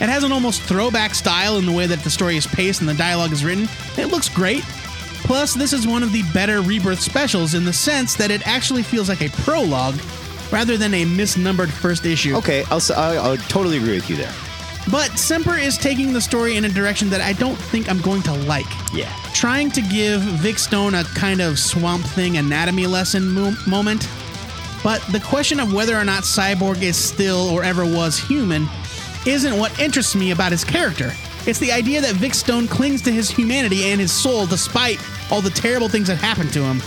It has an almost throwback style in the way that the story is paced and the dialogue is written. It looks great. Plus, this is one of the better Rebirth specials in the sense that it actually feels like a prologue rather than a misnumbered first issue. Okay, I'll, I'll, I'll totally agree with you there. But Semper is taking the story in a direction that I don't think I'm going to like. Yeah. Trying to give Vic Stone a kind of swamp thing anatomy lesson mo- moment. But the question of whether or not Cyborg is still or ever was human isn't what interests me about his character. It's the idea that Vic Stone clings to his humanity and his soul despite all the terrible things that happened to him.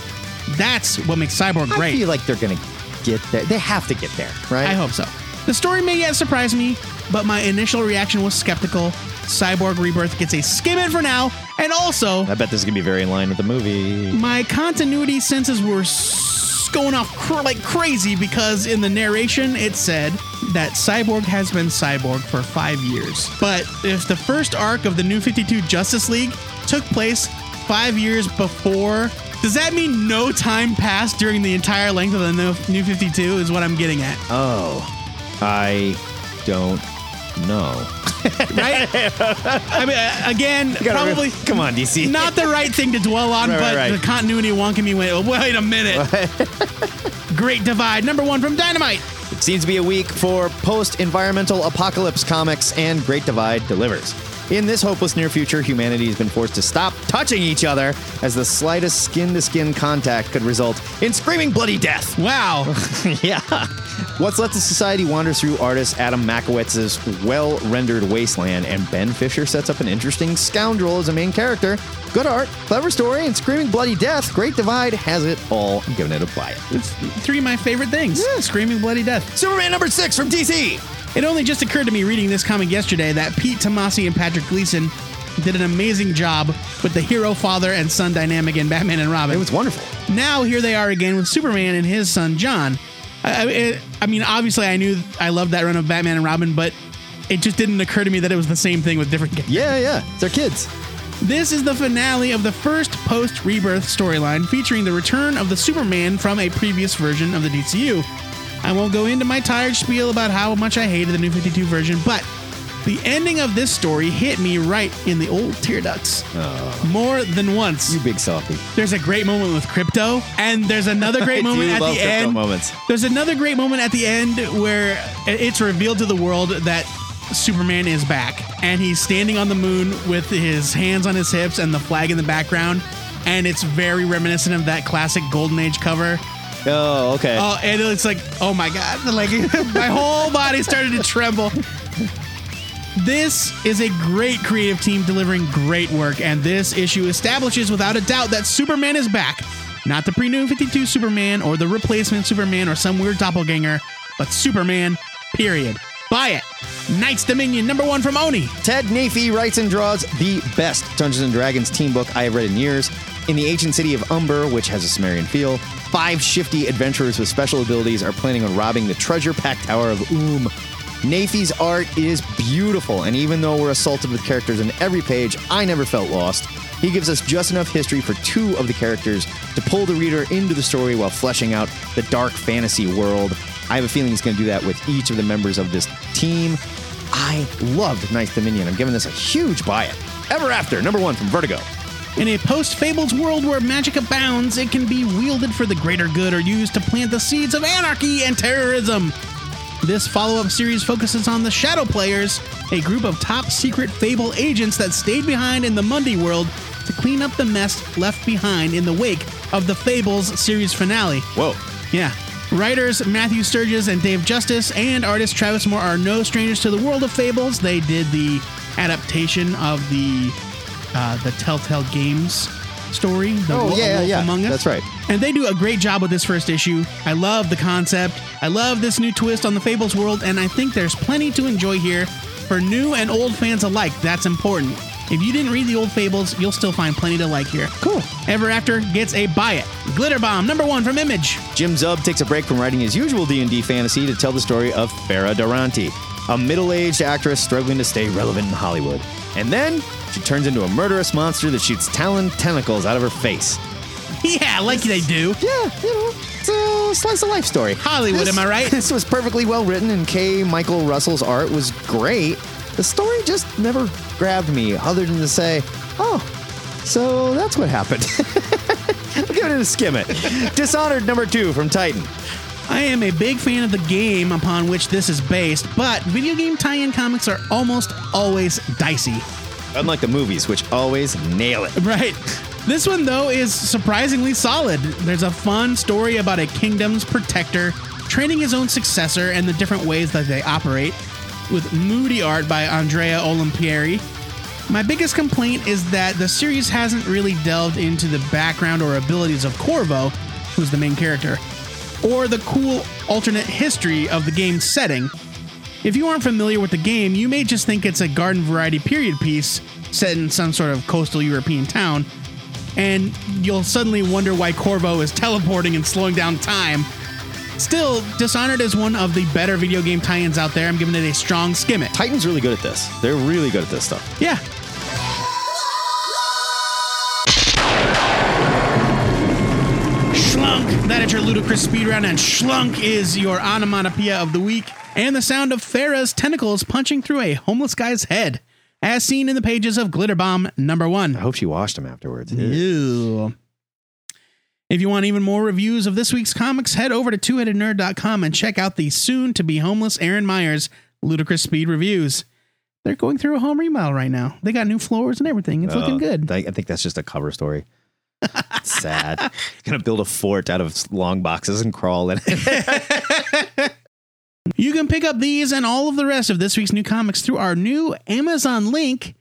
That's what makes Cyborg great. I feel like they're going to get there. They have to get there, right? I hope so. The story may yet surprise me, but my initial reaction was skeptical. Cyborg Rebirth gets a skim it for now, and also I bet this is going to be very in line with the movie. my continuity senses were s- going off cr- like crazy because in the narration it said that Cyborg has been Cyborg for five years. But if the first arc of the New 52 Justice League took place five years before, does that mean no time passed during the entire length of the New New 52? Is what I'm getting at, Oh, I don't know. right? I mean, uh, again, probably Come on, DC. not the right thing to dwell on, Right, but right, right. the continuity wonking me went, wait a minute. Great Divide, number one from Dynamite. It seems to be a week for post environmental apocalypse comics, and Great Divide delivers. In this hopeless near future, humanity has been forced to stop touching each other as the slightest skin to skin contact could result in screaming bloody death. Wow. yeah. What's left of society wanders through artist Adam Makowitz's well rendered wasteland, and Ben Fisher sets up an interesting scoundrel as a main character. Good art, clever story, and screaming bloody death. Great Divide has it all. I'm giving it a buy it. It's three of my favorite things. yeah. Screaming Bloody Death. Superman number six from DC. It only just occurred to me reading this comic yesterday that Pete Tomasi and Patrick Gleason did an amazing job with the hero father and son dynamic in Batman and Robin. It was wonderful. now here they are again with Superman and his son John. I, I, it- I mean, obviously, I knew I loved that run of Batman and Robin, but it just didn't occur to me that it was the same thing with different characters. Yeah, yeah. They're kids. This is the finale of the first post rebirth storyline featuring the return of the Superman from a previous version of the DCU. I won't go into my tired spiel about how much I hated the new 52 version, but the ending of this story hit me right in the old tear ducts. More than once. You big softy. There's a great moment with Krypto, and there's another great moment at the end. moments. There's another great moment at the end where it's revealed to the world that Superman is back, and he's standing on the moon with his hands on his hips and the flag in the background, and it's very reminiscent of that classic Golden Age cover. Oh, okay. Oh, and it's like, oh my god, like my whole body started to tremble. This is a great creative team delivering great work, and this issue establishes without a doubt that Superman is back. Not the pre New 52 Superman or the replacement Superman or some weird doppelganger, but Superman, period. Buy it. Night's Dominion, number one from Oni. Ted Naifeh writes and draws the best Dungeons and Dragons team book I have read in years. In the ancient city of Umber, which has a Sumerian feel, five shifty adventurers with special abilities are planning on robbing the treasure-packed Tower of Oom. Naifeh's art is beautiful, and even though we're assaulted with characters in every page, I never felt lost. He gives us just enough history for two of the characters to pull the reader into the story while fleshing out the dark fantasy world. I have a feeling he's going to do that with each of the members of this team. I loved Night's Dominion. I'm giving this a huge buy it. Ever After, number one from Vertigo. In a post Fables world where magic abounds, it can be wielded for the greater good or used to plant the seeds of anarchy and terrorism. This follow up series focuses on the Shadow Players, a group of top secret Fable agents that stayed behind in the Mundy world to clean up the mess left behind in the wake of the Fables series finale. Whoa. Yeah. Writers Matthew Sturges and Dave Justus and artist Travis Moore are no strangers to the world of Fables. They did the adaptation of the uh, the Telltale Games story. The Oh, Wo- yeah, Wolf yeah, Among Us. that's right. And they do a great job with this first issue. I love the concept. I love this new twist on the Fables world, and I think there's plenty to enjoy here for new and old fans alike. That's important. If you didn't read the old Fables, you'll still find plenty to like here. Cool. Ever After gets a buy it. Glitter Bomb, number one from Image. Jim Zub takes a break from writing his usual D&D fantasy to tell the story of Farrah Durante, a middle-aged actress struggling to stay relevant in Hollywood. And then she turns into a murderous monster that shoots talon tentacles out of her face. Yeah, like they do. Yeah, you know, it's a slice of life story. Hollywood, This- am I right? This was perfectly well written, and K. Michael Russell's art was great. The story just never grabbed me, other than to say, "Oh, So that's what happened. I'll give it a skim it. Dishonored number two from Titan. I am a big fan of the game upon which this is based, but video game tie in comics are almost always dicey. Unlike the movies, which always nail it. Right. This one, though, is surprisingly solid. There's a fun story about a kingdom's protector training his own successor and the different ways that they operate, with moody art by Andrea Olimpieri. My biggest complaint is that the series hasn't really delved into the background or abilities of Corvo, who's the main character, or the cool alternate history of the game's setting. If you aren't familiar with the game, you may just think it's a garden variety period piece set in some sort of coastal European town, and you'll suddenly wonder why Corvo is teleporting and slowing down time. Still, Dishonored is one of the better video game tie ins out there. I'm giving it a strong skim it. Titan's really good at this. They're really good at this stuff. Yeah. That is your ludicrous speed round, and Schlunk is your onomatopoeia of the week, and the sound of Farah's tentacles punching through a homeless guy's head, as seen in the pages of Glitter Bomb number one. I hope she washed him afterwards. Ew. If you want even more reviews of this week's comics, head over to twoheadednerd.com and check out the soon to be homeless Aaron Myers ludicrous speed reviews. They're going through a home remodel right now. They got new floors and everything. It's looking Uh, good. I think that's just a cover story. Sad. Gonna build a fort out of long boxes and crawl in it. You can pick up these and all of the rest of this week's new comics through our new Amazon link.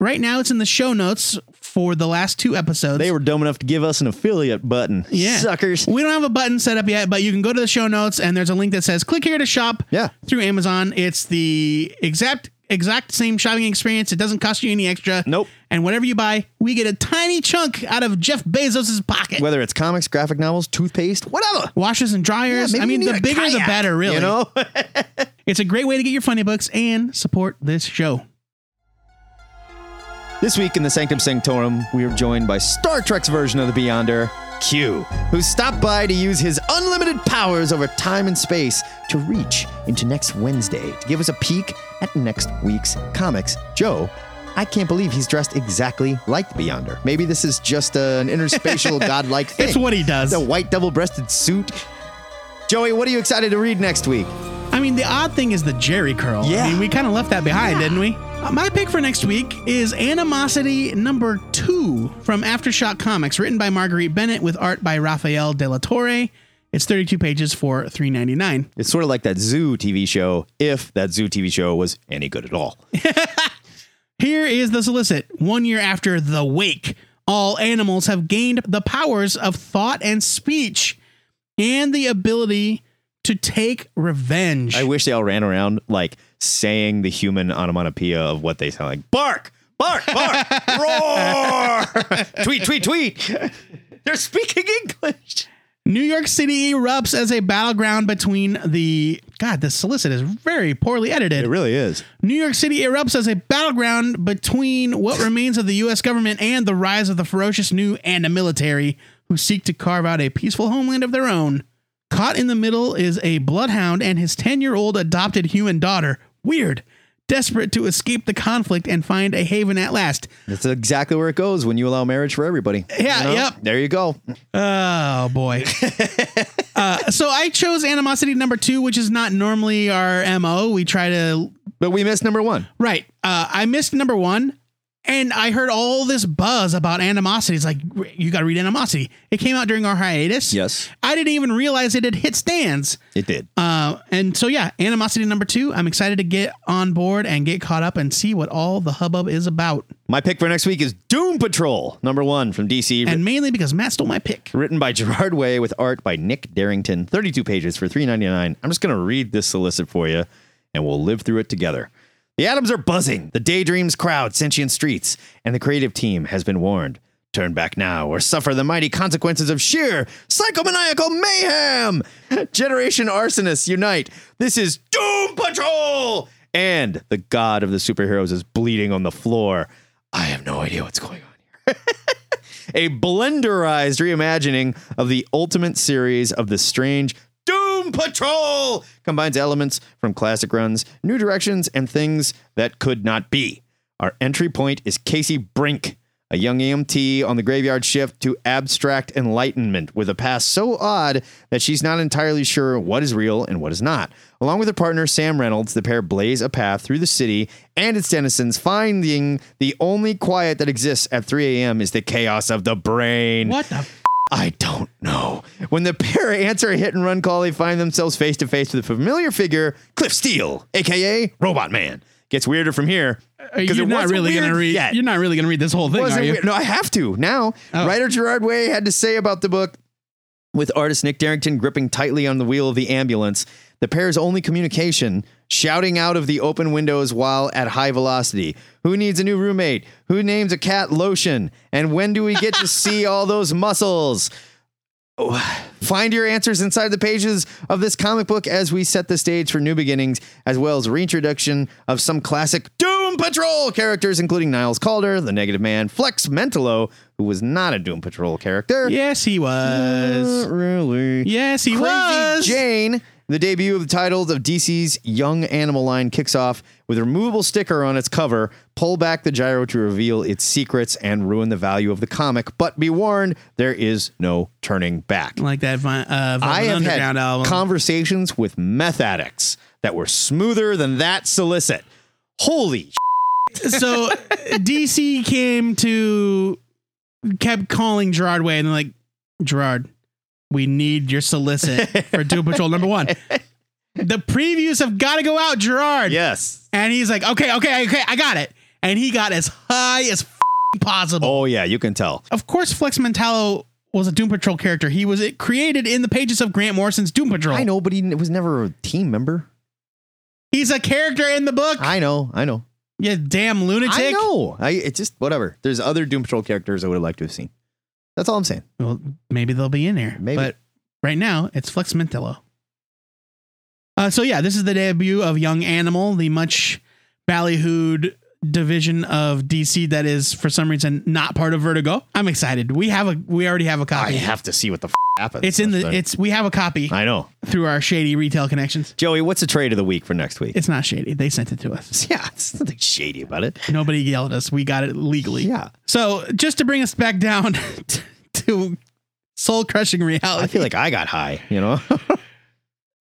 Right now, it's in the show notes for the last two episodes. they were dumb enough to give us an affiliate button. Yeah. Suckers. We don't have a button set up yet, but you can go to the show notes and there's a link that says click here to shop Yeah. through Amazon. It's the exact exact same shopping experience. It doesn't cost you any extra. Nope. And whatever you buy, we get a tiny chunk out of Jeff Bezos' pocket. Whether it's comics, graphic novels, toothpaste, whatever. Washers and dryers. Yeah, I mean, the bigger the better, really. You know? It's a great way to get your funny books and support this show. This week in the Sanctum Sanctorum, we are joined by Star Trek's version of the Beyonder, Q, who stopped by to use his unlimited powers over time and space to reach into next Wednesday to give us a peek at next week's comics. Joe, I can't believe he's dressed exactly like the Beyonder. Maybe this is just an interspatial godlike thing. It's what he does. The white double-breasted suit. Joey, what are you excited to read next week? I mean, the odd thing is the Jheri curl. Yeah. I mean, we kind of left that behind, didn't we? Uh, my pick for next week is Animosity number two from Aftershock Comics, written by Marguerite Bennett with art by Rafael De La Torre. It's 32 pages for $3.99. It's sort of like that Zoo TV show, if that Zoo TV show was any good at all. Here is the solicit. One year after the wake, all animals have gained the powers of thought and speech and the ability to take revenge. I wish they all ran around like saying the human onomatopoeia of what they sound like. Bark, bark, bark, roar, tweet, tweet, tweet. They're speaking English. New York City erupts as a battleground between the God, this solicit is very poorly edited. It really is. New York City erupts as a battleground between what remains of the US government and the rise of the ferocious new and military who seek to carve out a peaceful homeland of their own. Caught in the middle is a bloodhound and his 10-year-old adopted human daughter. Weird. Desperate to escape the conflict and find a haven at last. That's exactly where it goes when you allow marriage for everybody. Yeah, yep. There you go. Oh boy. uh, so I chose animosity number two, which is not normally our mo. We try to But we missed number one. right. Uh, I missed number one, and I heard all this buzz about animosity. It's like you got to read animosity. It came out during our hiatus. Yes. I didn't even realize it had hit stands. It did. Uh, and so yeah, animosity number two. I'm excited to get on board and get caught up and see what all the hubbub is about, My pick for next week is Doom Patrol, number one from DC. and mainly because Matt stole my pick. Written by Gerard Way with art by Nick Derington, 32 pages for $3.99. I'm just going to read this solicit for you and we'll live through it together. The atoms are buzzing, the daydreams crowd sentient streets, and the creative team has been warned. Turn back now or suffer the mighty consequences of sheer psychomaniacal mayhem. Generation arsonists unite. This is Doom Patrol! And the god of the superheroes is bleeding on the floor. I have no idea what's going on here a blenderized reimagining of the ultimate series of the strange Doom Patrol combines elements from classic runs, new directions, and things that could not be. Our entry point is Casey Brink, a young EMT on the graveyard shift to abstract enlightenment with a past so odd that she's not entirely sure what is real and what is not. Along with her partner, Sam Reynolds, the pair blaze a path through the city and its denizens, finding the only quiet that exists at 3 a.m. is the chaos of the brain. What the? I don't know. When the pair answer a hit and run call, they find themselves face to face with a familiar figure, Cliff Steele, aka Robot Man. Gets weirder from here. Uh, 'cause you're not really gonna read. yet. You're not really gonna read this whole thing, are you? weird. No, I have to now. Oh. Writer Gerard Way had to say about the book with artist Nick Derington gripping tightly on the wheel of the ambulance. The pair's only communication, shouting out of the open windows while at high velocity. Who needs a new roommate? Who names a cat lotion? And when do we get to see all those muscles? Oh, Find your answers inside the pages of this comic book as we set the stage for new beginnings, as well as reintroduction of some classic Doom Patrol characters, including Niles Caulder, the Negative Man, Flex Mentallo, who was not a Doom Patrol character. Yes, he was. Not really. Yes, he Crazy was. Jane. The debut of the titles of DC's Young Animal line kicks off with a removable sticker on its cover. Pull back the gyro to reveal its secrets and ruin the value of the comic. But be warned, there is no turning back. like that Vi- uh, I have Underground had album. conversations with meth addicts that were smoother than that solicit. Holy so DC came to kept calling Gerard Way and like, Gerard, we need your solicit for Doom Patrol number one. The previews have got to go out, Gerard. yes. And he's like, okay, okay, okay, I got it. And he got as high as f***ing possible. Oh yeah, you can tell. Of course, Flex Mentallo was a Doom Patrol character. He was created in the pages of Grant Morrison's Doom Patrol. I know, but he was never a team member. He's a character in the book. I know, I know. Yeah, damn lunatic. I know. I it's just whatever. There's other Doom Patrol characters I would have liked to have seen. That's all I'm saying. Well, maybe they'll be in there. Maybe. But right now, it's Flex Mentallo. Uh, so yeah, this is the debut of Young Animal, the much ballyhooed division of DC that is for some reason not part of Vertigo. I'm excited. We have a we already have a copy. I have to see what the f- happens. it's in the That's it's we have a copy I know. through our shady retail connections. Joey, what's the trade of the week for next week? It's not shady. They sent it to us. yeah, it's nothing shady about it. Nobody yelled at us. We got it legally. Yeah. So just to bring us back down to soul crushing reality. I feel like I got high, you know?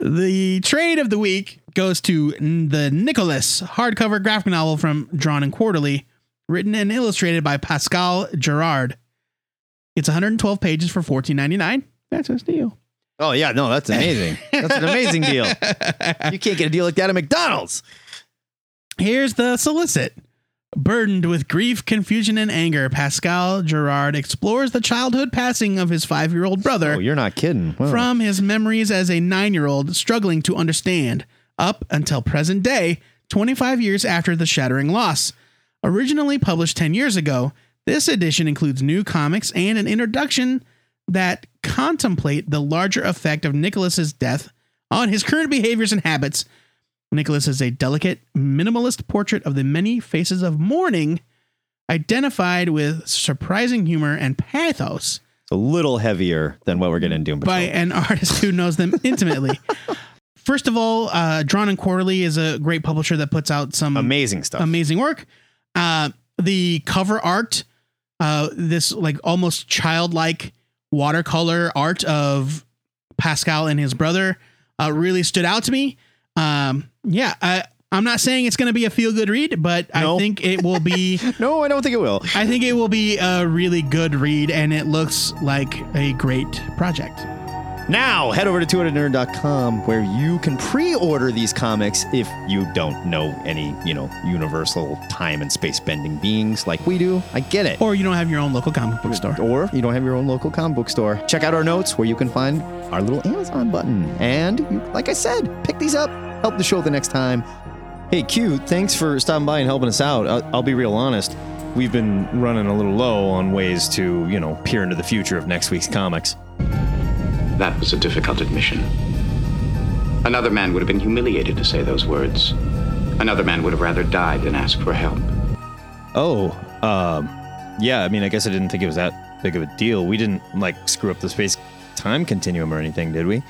The trade of the week goes to the Nicholas hardcover graphic novel from Drawn and Quarterly, written and illustrated by Pascal Girard. It's 112 pages for 14.99. That's a steal. oh, yeah, no, that's amazing. That's an amazing deal. You can't get a deal like that at McDonald's. Here's the solicit. Burdened with grief, confusion, and anger, Pascal Girard explores the childhood passing of his five year old brother Oh, you're not kidding. Wow. from his memories as a nine year old struggling to understand up until present day, 25 years after the shattering loss. Originally published 10 years ago, this edition includes new comics and an introduction that contemplate the larger effect of Nicholas's death on his current behaviors and habits. Nicholas is a delicate, minimalist portrait of the many faces of mourning, identified with surprising humor and pathos It's a little heavier than what we're getting in Doom Patrol. by an artist who knows them intimately. First of all, uh, Drawn and Quarterly is a great publisher that puts out some Amazing stuff. amazing work. Uh, the cover art, uh, this like almost childlike watercolor art of Pascal and his brother, uh, really stood out to me. Um, yeah, I, I'm not saying it's going to be a feel good read, but No. I think it will be. no, I don't think it will. I think it will be a really good read, and it looks like a great project. Now, head over to twoheadednerd.com where you can pre-order these comics if you don't know any, you know, universal time and space bending beings like we do. I get it. Or you don't have your own local comic book store. Or you don't have your own local comic book store. Check out our notes where you can find our little Amazon button. And you, like I said, pick these up. Help the show the next time. Hey, Q, thanks for stopping by and helping us out. I'll, I'll be real honest. We've been running a little low on ways to, you know, peer into the future of next week's comics. That was a difficult admission. Another man would have been humiliated to say those words. Another man would have rather died than ask for help. Oh, um, yeah, I mean, I guess I didn't think it was that big of a deal. We didn't, like, screw up the space time continuum or anything, did we?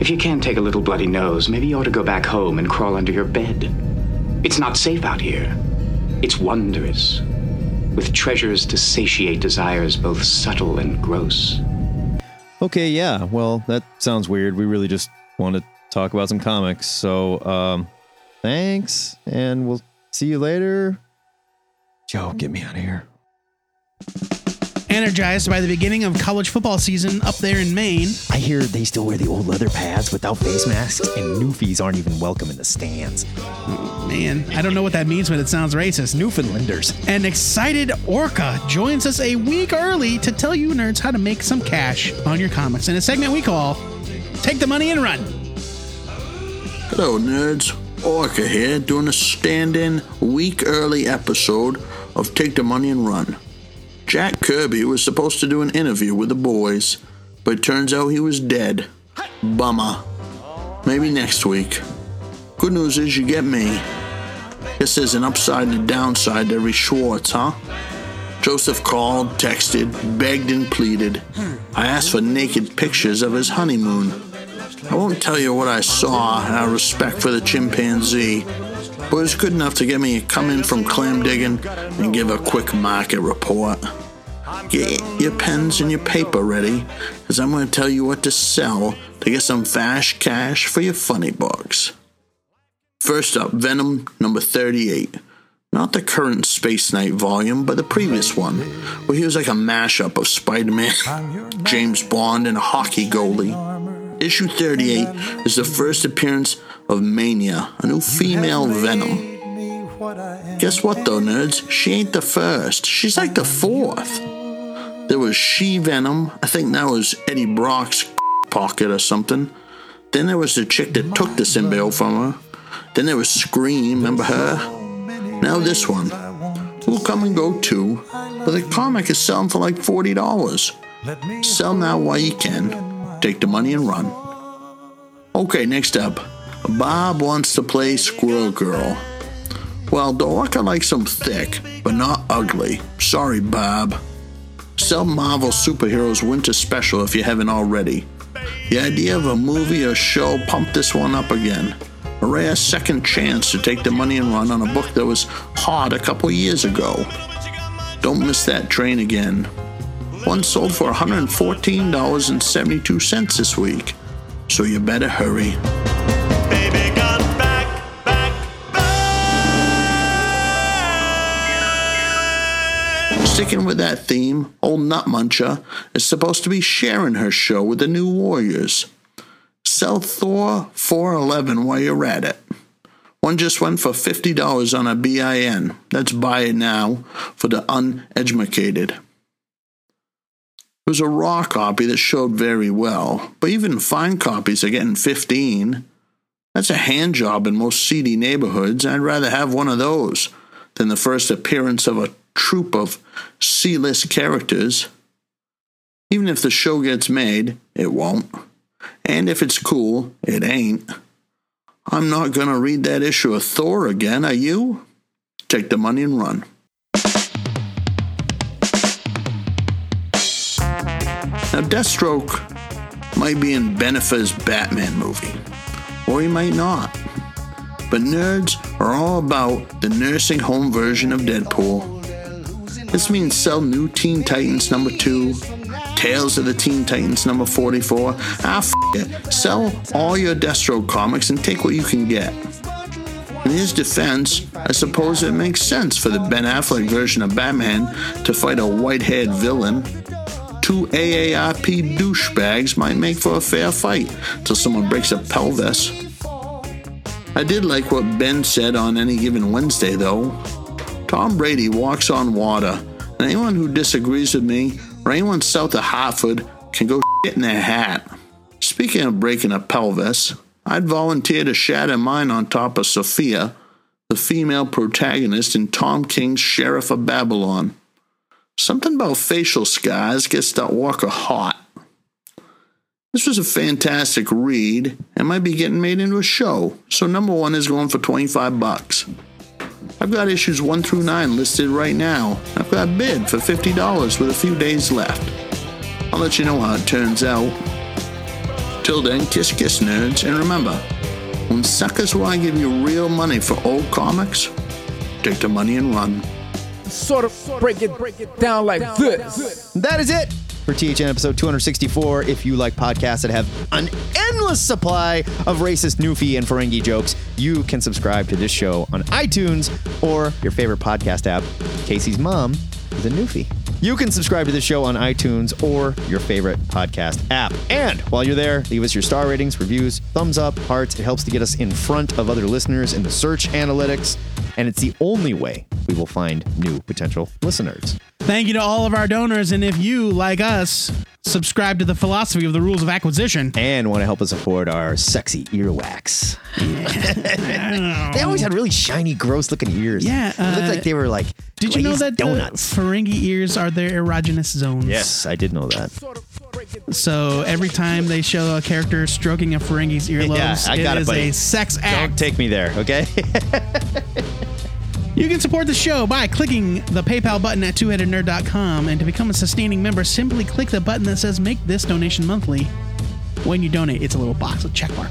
If you can't take a little bloody nose, maybe you ought to go back home and crawl under your bed. It's not safe out here. It's wondrous. with treasures to satiate desires both subtle and gross. Okay, yeah. Well, that sounds weird. We really just want to talk about some comics. So, um, thanks, and we'll see you later. Joe, get me out of here. Energized by the beginning of college football season up there in Maine, I hear they still wear the old leather pads without face masks, and newfies aren't even welcome in the stands. man, I don't know what that means, but it sounds racist. Newfoundlanders. An excited Orca joins us a week early to tell you nerds how to make some cash on your comics in a segment we call Take the Money and Run. Hello, nerds. Orca here, doing a stand in week early episode of Take the Money and Run. Jack Kirby was supposed to do an interview with the boys, but turns out he was dead. Bummer. Maybe next week. Good news is you get me. Guess there's an upside and a downside to every Schwartz, huh? Joseph called, texted, begged, and pleaded. I asked for naked pictures of his honeymoon. I won't tell you what I saw out of respect for the chimpanzee, but it was good enough to get me to come in from clam digging and give a quick market report. Get your pens and your paper ready, because I'm going to tell you what to sell to get some fast cash for your funny books. First up, Venom number 38. Not the current Space Knight volume, but the previous one, where he was like a mashup of Spider Man, James Bond, and a hockey goalie. Issue 38 is the first appearance of Mania, a new female Venom. Guess what though, nerds? She ain't the first. She's like the fourth. There was She Venom. I think that was Eddie Brock's pocket or something. Then there was the chick that took the symbiote from her. Then there was Scream, remember her? Now this one. Will come and go too, but the comic is selling for like $40. Sell now while you can. Take the money and run. Okay, next up. Bob wants to play Squirrel Girl. Well, orca likes them thick, but not ugly. Sorry, Bob. Sell Marvel Superheroes Winter Special if you haven't already. The idea of a movie or show pumped this one up again. A rare second chance to take the money and run on a book that was hot a couple years ago. Don't miss that train again. One sold for $114.72 this week, so you better hurry. Baby got back, back, back. Sticking with that theme, old Nut Muncher is supposed to be sharing her show with the New Warriors. Sell Thor 411 while you're at it. One just went for $50 on a BIN. That's buy it now for the uneducated. It was a raw copy that showed very well, but even fine copies are getting 15. That's a hand job in most seedy neighborhoods, and I'd rather have one of those than the first appearance of a troupe of C-list characters. Even if the show gets made, it won't. And if it's cool, it ain't. I'm not going to read that issue of Thor again, are you? Take the money and run. Now, Deathstroke might be in Ben Affleck's Batman movie, or he might not. But nerds are all about the nursing home version of Deadpool. This means sell new Teen Titans number 2, Tales of the Teen Titans number 44. Ah, f- it. Sell all your Deathstroke comics and take what you can get. In his defense, I suppose it makes sense for the Ben Affleck version of Batman to fight a white haired villain. Two AARP douchebags might make for a fair fight till someone breaks a pelvis. I did like what Ben said on any given Wednesday, though. Tom Brady walks on water, and anyone who disagrees with me or anyone south of Hartford can go shit in their hat. Speaking of breaking a pelvis, I'd volunteer to shatter mine on top of Sophia, the female protagonist in Tom King's Sheriff of Babylon. Something about facial scars gets that walker hot. This was a fantastic read and might be getting made into a show, so number one is going for 25 bucks. I've got issues 1 through 9 listed right now. I've got a bid for $50 with a few days left. I'll let you know how it turns out. Till then, kiss kiss nerds, and remember, when suckers want to give you real money for old comics, take the money and run. Sort of break it, break it down like this. That is it for THN episode 264. If you like podcasts that have an endless supply of racist Newfie and Ferengi jokes, you can subscribe to this show on iTunes or your favorite podcast app. Casey's mom is a Newfie. You can subscribe to this show on iTunes or your favorite podcast app. And while you're there, leave us your star ratings, reviews, thumbs up, hearts. It helps to get us in front of other listeners in the search analytics. And it's the only way we will find new potential listeners. Thank you to all of our donors. And if you, like us, subscribe to the philosophy of the rules of acquisition, and want to help us afford our sexy earwax. they always had really shiny, gross looking ears. Yeah, it looked uh, like they were like did you know that uh, donuts? Ferengi ears are their erogenous zones? yes, I did know that. So every time they show a character stroking a Ferengi's earlobes, Yeah, I got it, is buddy. a sex act. Don't take me there, okay? You can support the show by clicking the PayPal button at twoheadednerd.com. And to become a sustaining member, simply click the button that says Make This Donation Monthly. When you donate, it's a little box with check mark.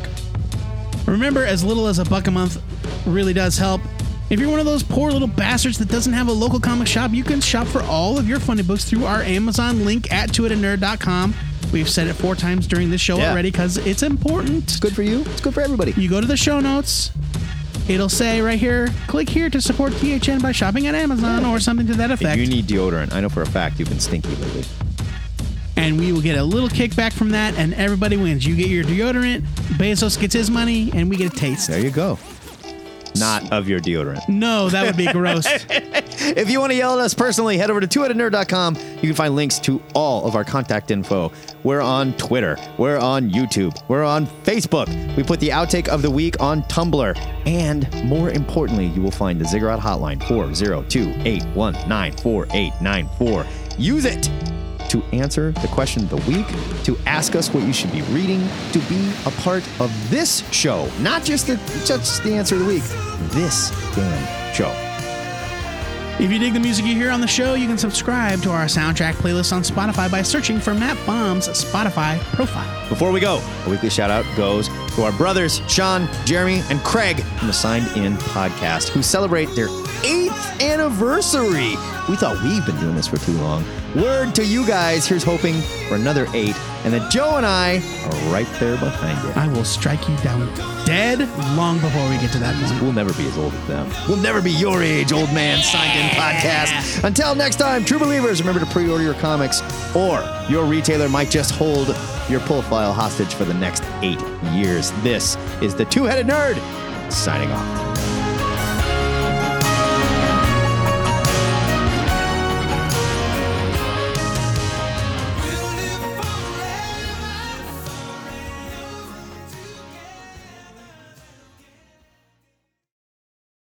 Remember, as little as a buck a month really does help. If you're one of those poor little bastards that doesn't have a local comic shop, you can shop for all of your funny books through our Amazon link at twoheadednerd.com. We've said it four times during this show Yeah. already because it's important. it's good for you. It's good for everybody. You go to the show notes. It'll say right here, click here to support THN by shopping at Amazon or something to that effect. you need deodorant, I know for a fact you've been stinky lately. and we will get a little kickback from that, and everybody wins. You get your deodorant, Bezos gets his money, and we get a taste. There you go. Not of your deodorant. No, that would be gross. If you want to yell at us personally, head over to twoheadednerd.com. You can find links to all of our contact info. We're on Twitter. We're on YouTube. We're on Facebook. We put the outtake of the week on Tumblr. And more importantly, you will find the Ziggurat hotline 402 819 4894. Use it to answer the question of the week, to ask us what you should be reading, to be a part of this show. Not just the just the answer of the week. This damn show. if you dig the music you hear on the show, you can subscribe to our soundtrack playlist on Spotify by searching for Matt Bomb's Spotify profile. Before we go, a weekly shout out goes to our brothers, Sean, Jeremy, and Craig from the Signed In podcast, who celebrate their eighth anniversary. We thought we've been doing this for too long. Word to you guys, here's hoping for another eight, and that Joe and I are right there behind you. I will strike you down dead long before we get to that point. We'll never be as old as them. We'll never be your age, old man signed in podcast. Until next time, true believers, remember to pre order your comics, or your retailer might just hold your pull file hostage for the next eight years. This is the Two Headed Nerd signing off.